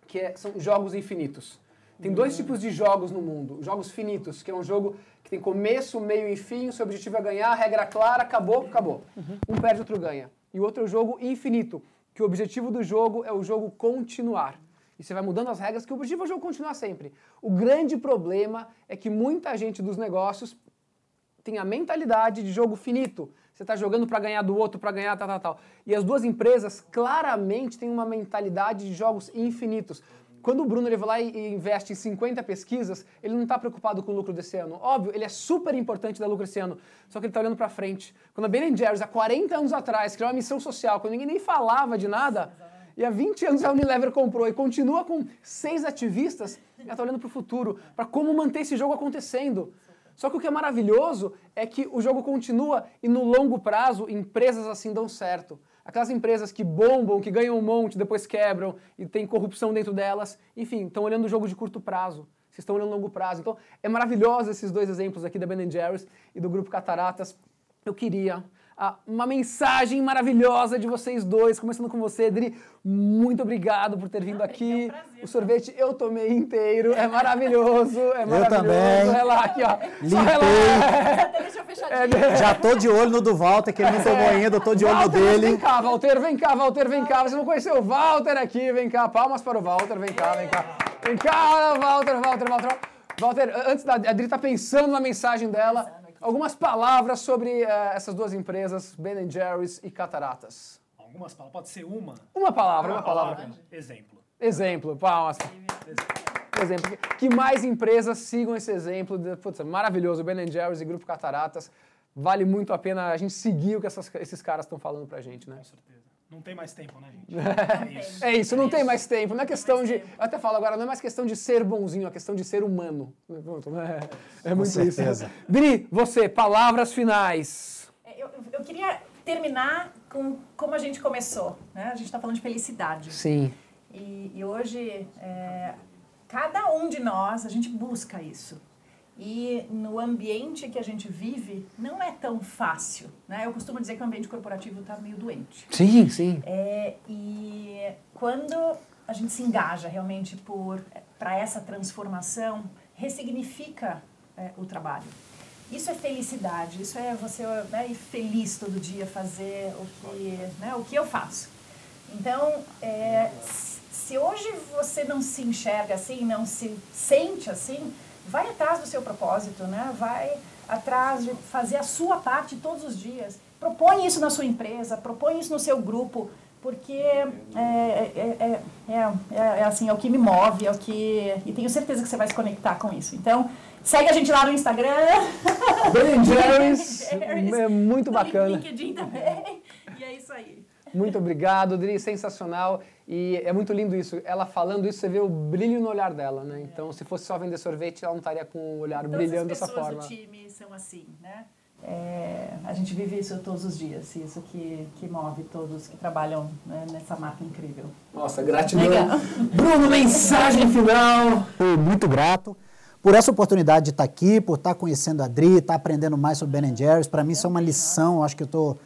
Que é- são jogos infinitos. Tem dois tipos de jogos no mundo. Jogos finitos, que é um jogo que tem começo, meio e fim, o seu objetivo é ganhar, regra clara, acabou, acabou. Um perde, outro ganha. E o outro é o jogo infinito, que o objetivo do jogo é o jogo continuar. E você vai mudando as regras, que o objetivo é o jogo continuar sempre. O grande problema é que muita gente dos negócios tem a mentalidade de jogo finito. Você está jogando para ganhar do outro, para ganhar tal, tal, tal. E as duas empresas claramente têm uma mentalidade de jogos infinitos. quando o Bruno ele vai lá e investe em 50 pesquisas, ele não está preocupado com o lucro desse ano. Óbvio, ele é super importante dar lucro esse ano, só que ele está olhando para frente. Quando a Ben Jerry's, há 40 anos atrás, criou uma missão social, quando ninguém nem falava de nada, e há 20 anos a Unilever comprou e continua com seis ativistas, ela está olhando para o futuro, para como manter esse jogo acontecendo. Só que o que é maravilhoso é que o jogo continua e no longo prazo empresas assim dão certo. Aquelas empresas que bombam, que ganham um monte, depois quebram e tem corrupção dentro delas, enfim, estão olhando o jogo de curto prazo. Vocês estão olhando longo prazo. Então, é maravilhoso esses dois exemplos aqui da Ben Jerry's e do Grupo Cataratas. Eu queria uma mensagem maravilhosa de vocês dois, começando com você, Adri. Muito obrigado por ter vindo aqui. É um prazer, o sorvete eu tomei inteiro, é maravilhoso, é maravilhoso. Eu também. Olha lá, aqui, ó. Limpei. Fechadinho. É, Já tô de olho no do Walter, que ele não tomou ainda, eu tô de olho Walter, no dele. Vem cá, Walter, vem cá, Walter, vem cá. Você não conheceu o Walter aqui, vem cá. Palmas para o Walter, vem cá, vem cá. Vem cá, Walter, Walter, Walter. Walter, antes da Adri tá pensando na mensagem dela, Algumas palavras sobre uh, essas duas empresas, Ben Jerry's e Cataratas. Algumas palavras, pode ser uma? Uma palavra, uma, uma palavra. palavra. Exemplo. Exemplo, palmas. Exemplo. Que mais empresas sigam esse exemplo. De, putz, maravilhoso, Ben Jerry's e Grupo Cataratas. Vale muito a pena a gente seguir o que essas, esses caras estão falando pra gente, né? Com certeza. Não tem mais tempo, né, gente? É isso, é isso não tem mais tempo. Não é questão de. Eu até falo agora, não é mais questão de ser bonzinho, é questão de ser humano. É, é muito certeza. isso. Bri, você, palavras finais. É, eu, eu queria terminar com como a gente começou. Né? A gente está falando de felicidade. Sim. E, e hoje, é, cada um de nós, a gente busca isso. E no ambiente que a gente vive, não é tão fácil. Né? Eu costumo dizer que o ambiente corporativo está meio doente. Sim, sim. É, e quando a gente se engaja realmente por para essa transformação, ressignifica é, o trabalho. Isso é felicidade, isso é você né, ir feliz todo dia fazer o que, né, o que eu faço. Então, é, se hoje você não se enxerga assim, não se sente assim, vai atrás do seu propósito, né? Vai atrás de fazer a sua parte todos os dias. Propõe isso na sua empresa, propõe isso no seu grupo, porque é, é, é, é, assim, é o que me move, é o que. E tenho certeza que você vai se conectar com isso. Então, segue a gente lá no Instagram. Ben Jerry's, é muito bacana. LinkedIn também. É. Muito obrigado, Dri, sensacional. E é muito lindo isso. Ela falando isso, você vê o brilho no olhar dela, né? Então, se fosse só vender sorvete, ela não estaria com o olhar Todas brilhando dessa forma. Todas as pessoas do time são assim, né? É, a gente vive isso todos os dias, isso que, que move todos que trabalham né, nessa marca incrível. Nossa, gratidão. Legal. Bruno, mensagem final. Muito grato por essa oportunidade de estar aqui, por estar conhecendo a Adri, estar aprendendo mais sobre Ben Jerry's. Para mim, isso é uma lição, acho que eu estou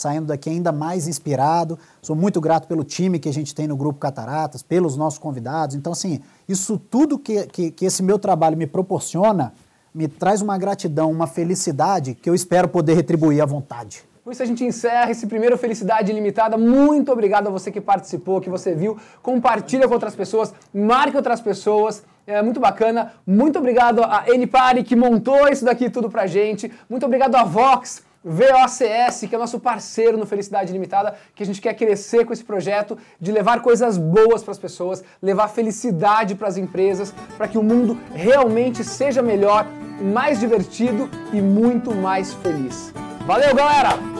saindo daqui ainda mais inspirado. Sou muito grato pelo time que a gente tem no Grupo Cataratas, pelos nossos convidados. Então, assim, isso tudo que, que, que esse meu trabalho me proporciona me traz uma gratidão, uma felicidade que eu espero poder retribuir à vontade. Por isso a gente encerra esse primeiro Felicidade Ilimitada. Muito obrigado a você que participou, que você viu. Compartilha com outras pessoas, marque outras pessoas. É muito bacana. Muito obrigado a N que montou isso daqui tudo pra gente. Muito obrigado a Vox VOCS, que é nosso parceiro no Felicidade Limitada, que a gente quer crescer com esse projeto de levar coisas boas para as pessoas, levar felicidade para as empresas, para que o mundo realmente seja melhor, mais divertido e muito mais feliz. Valeu, galera!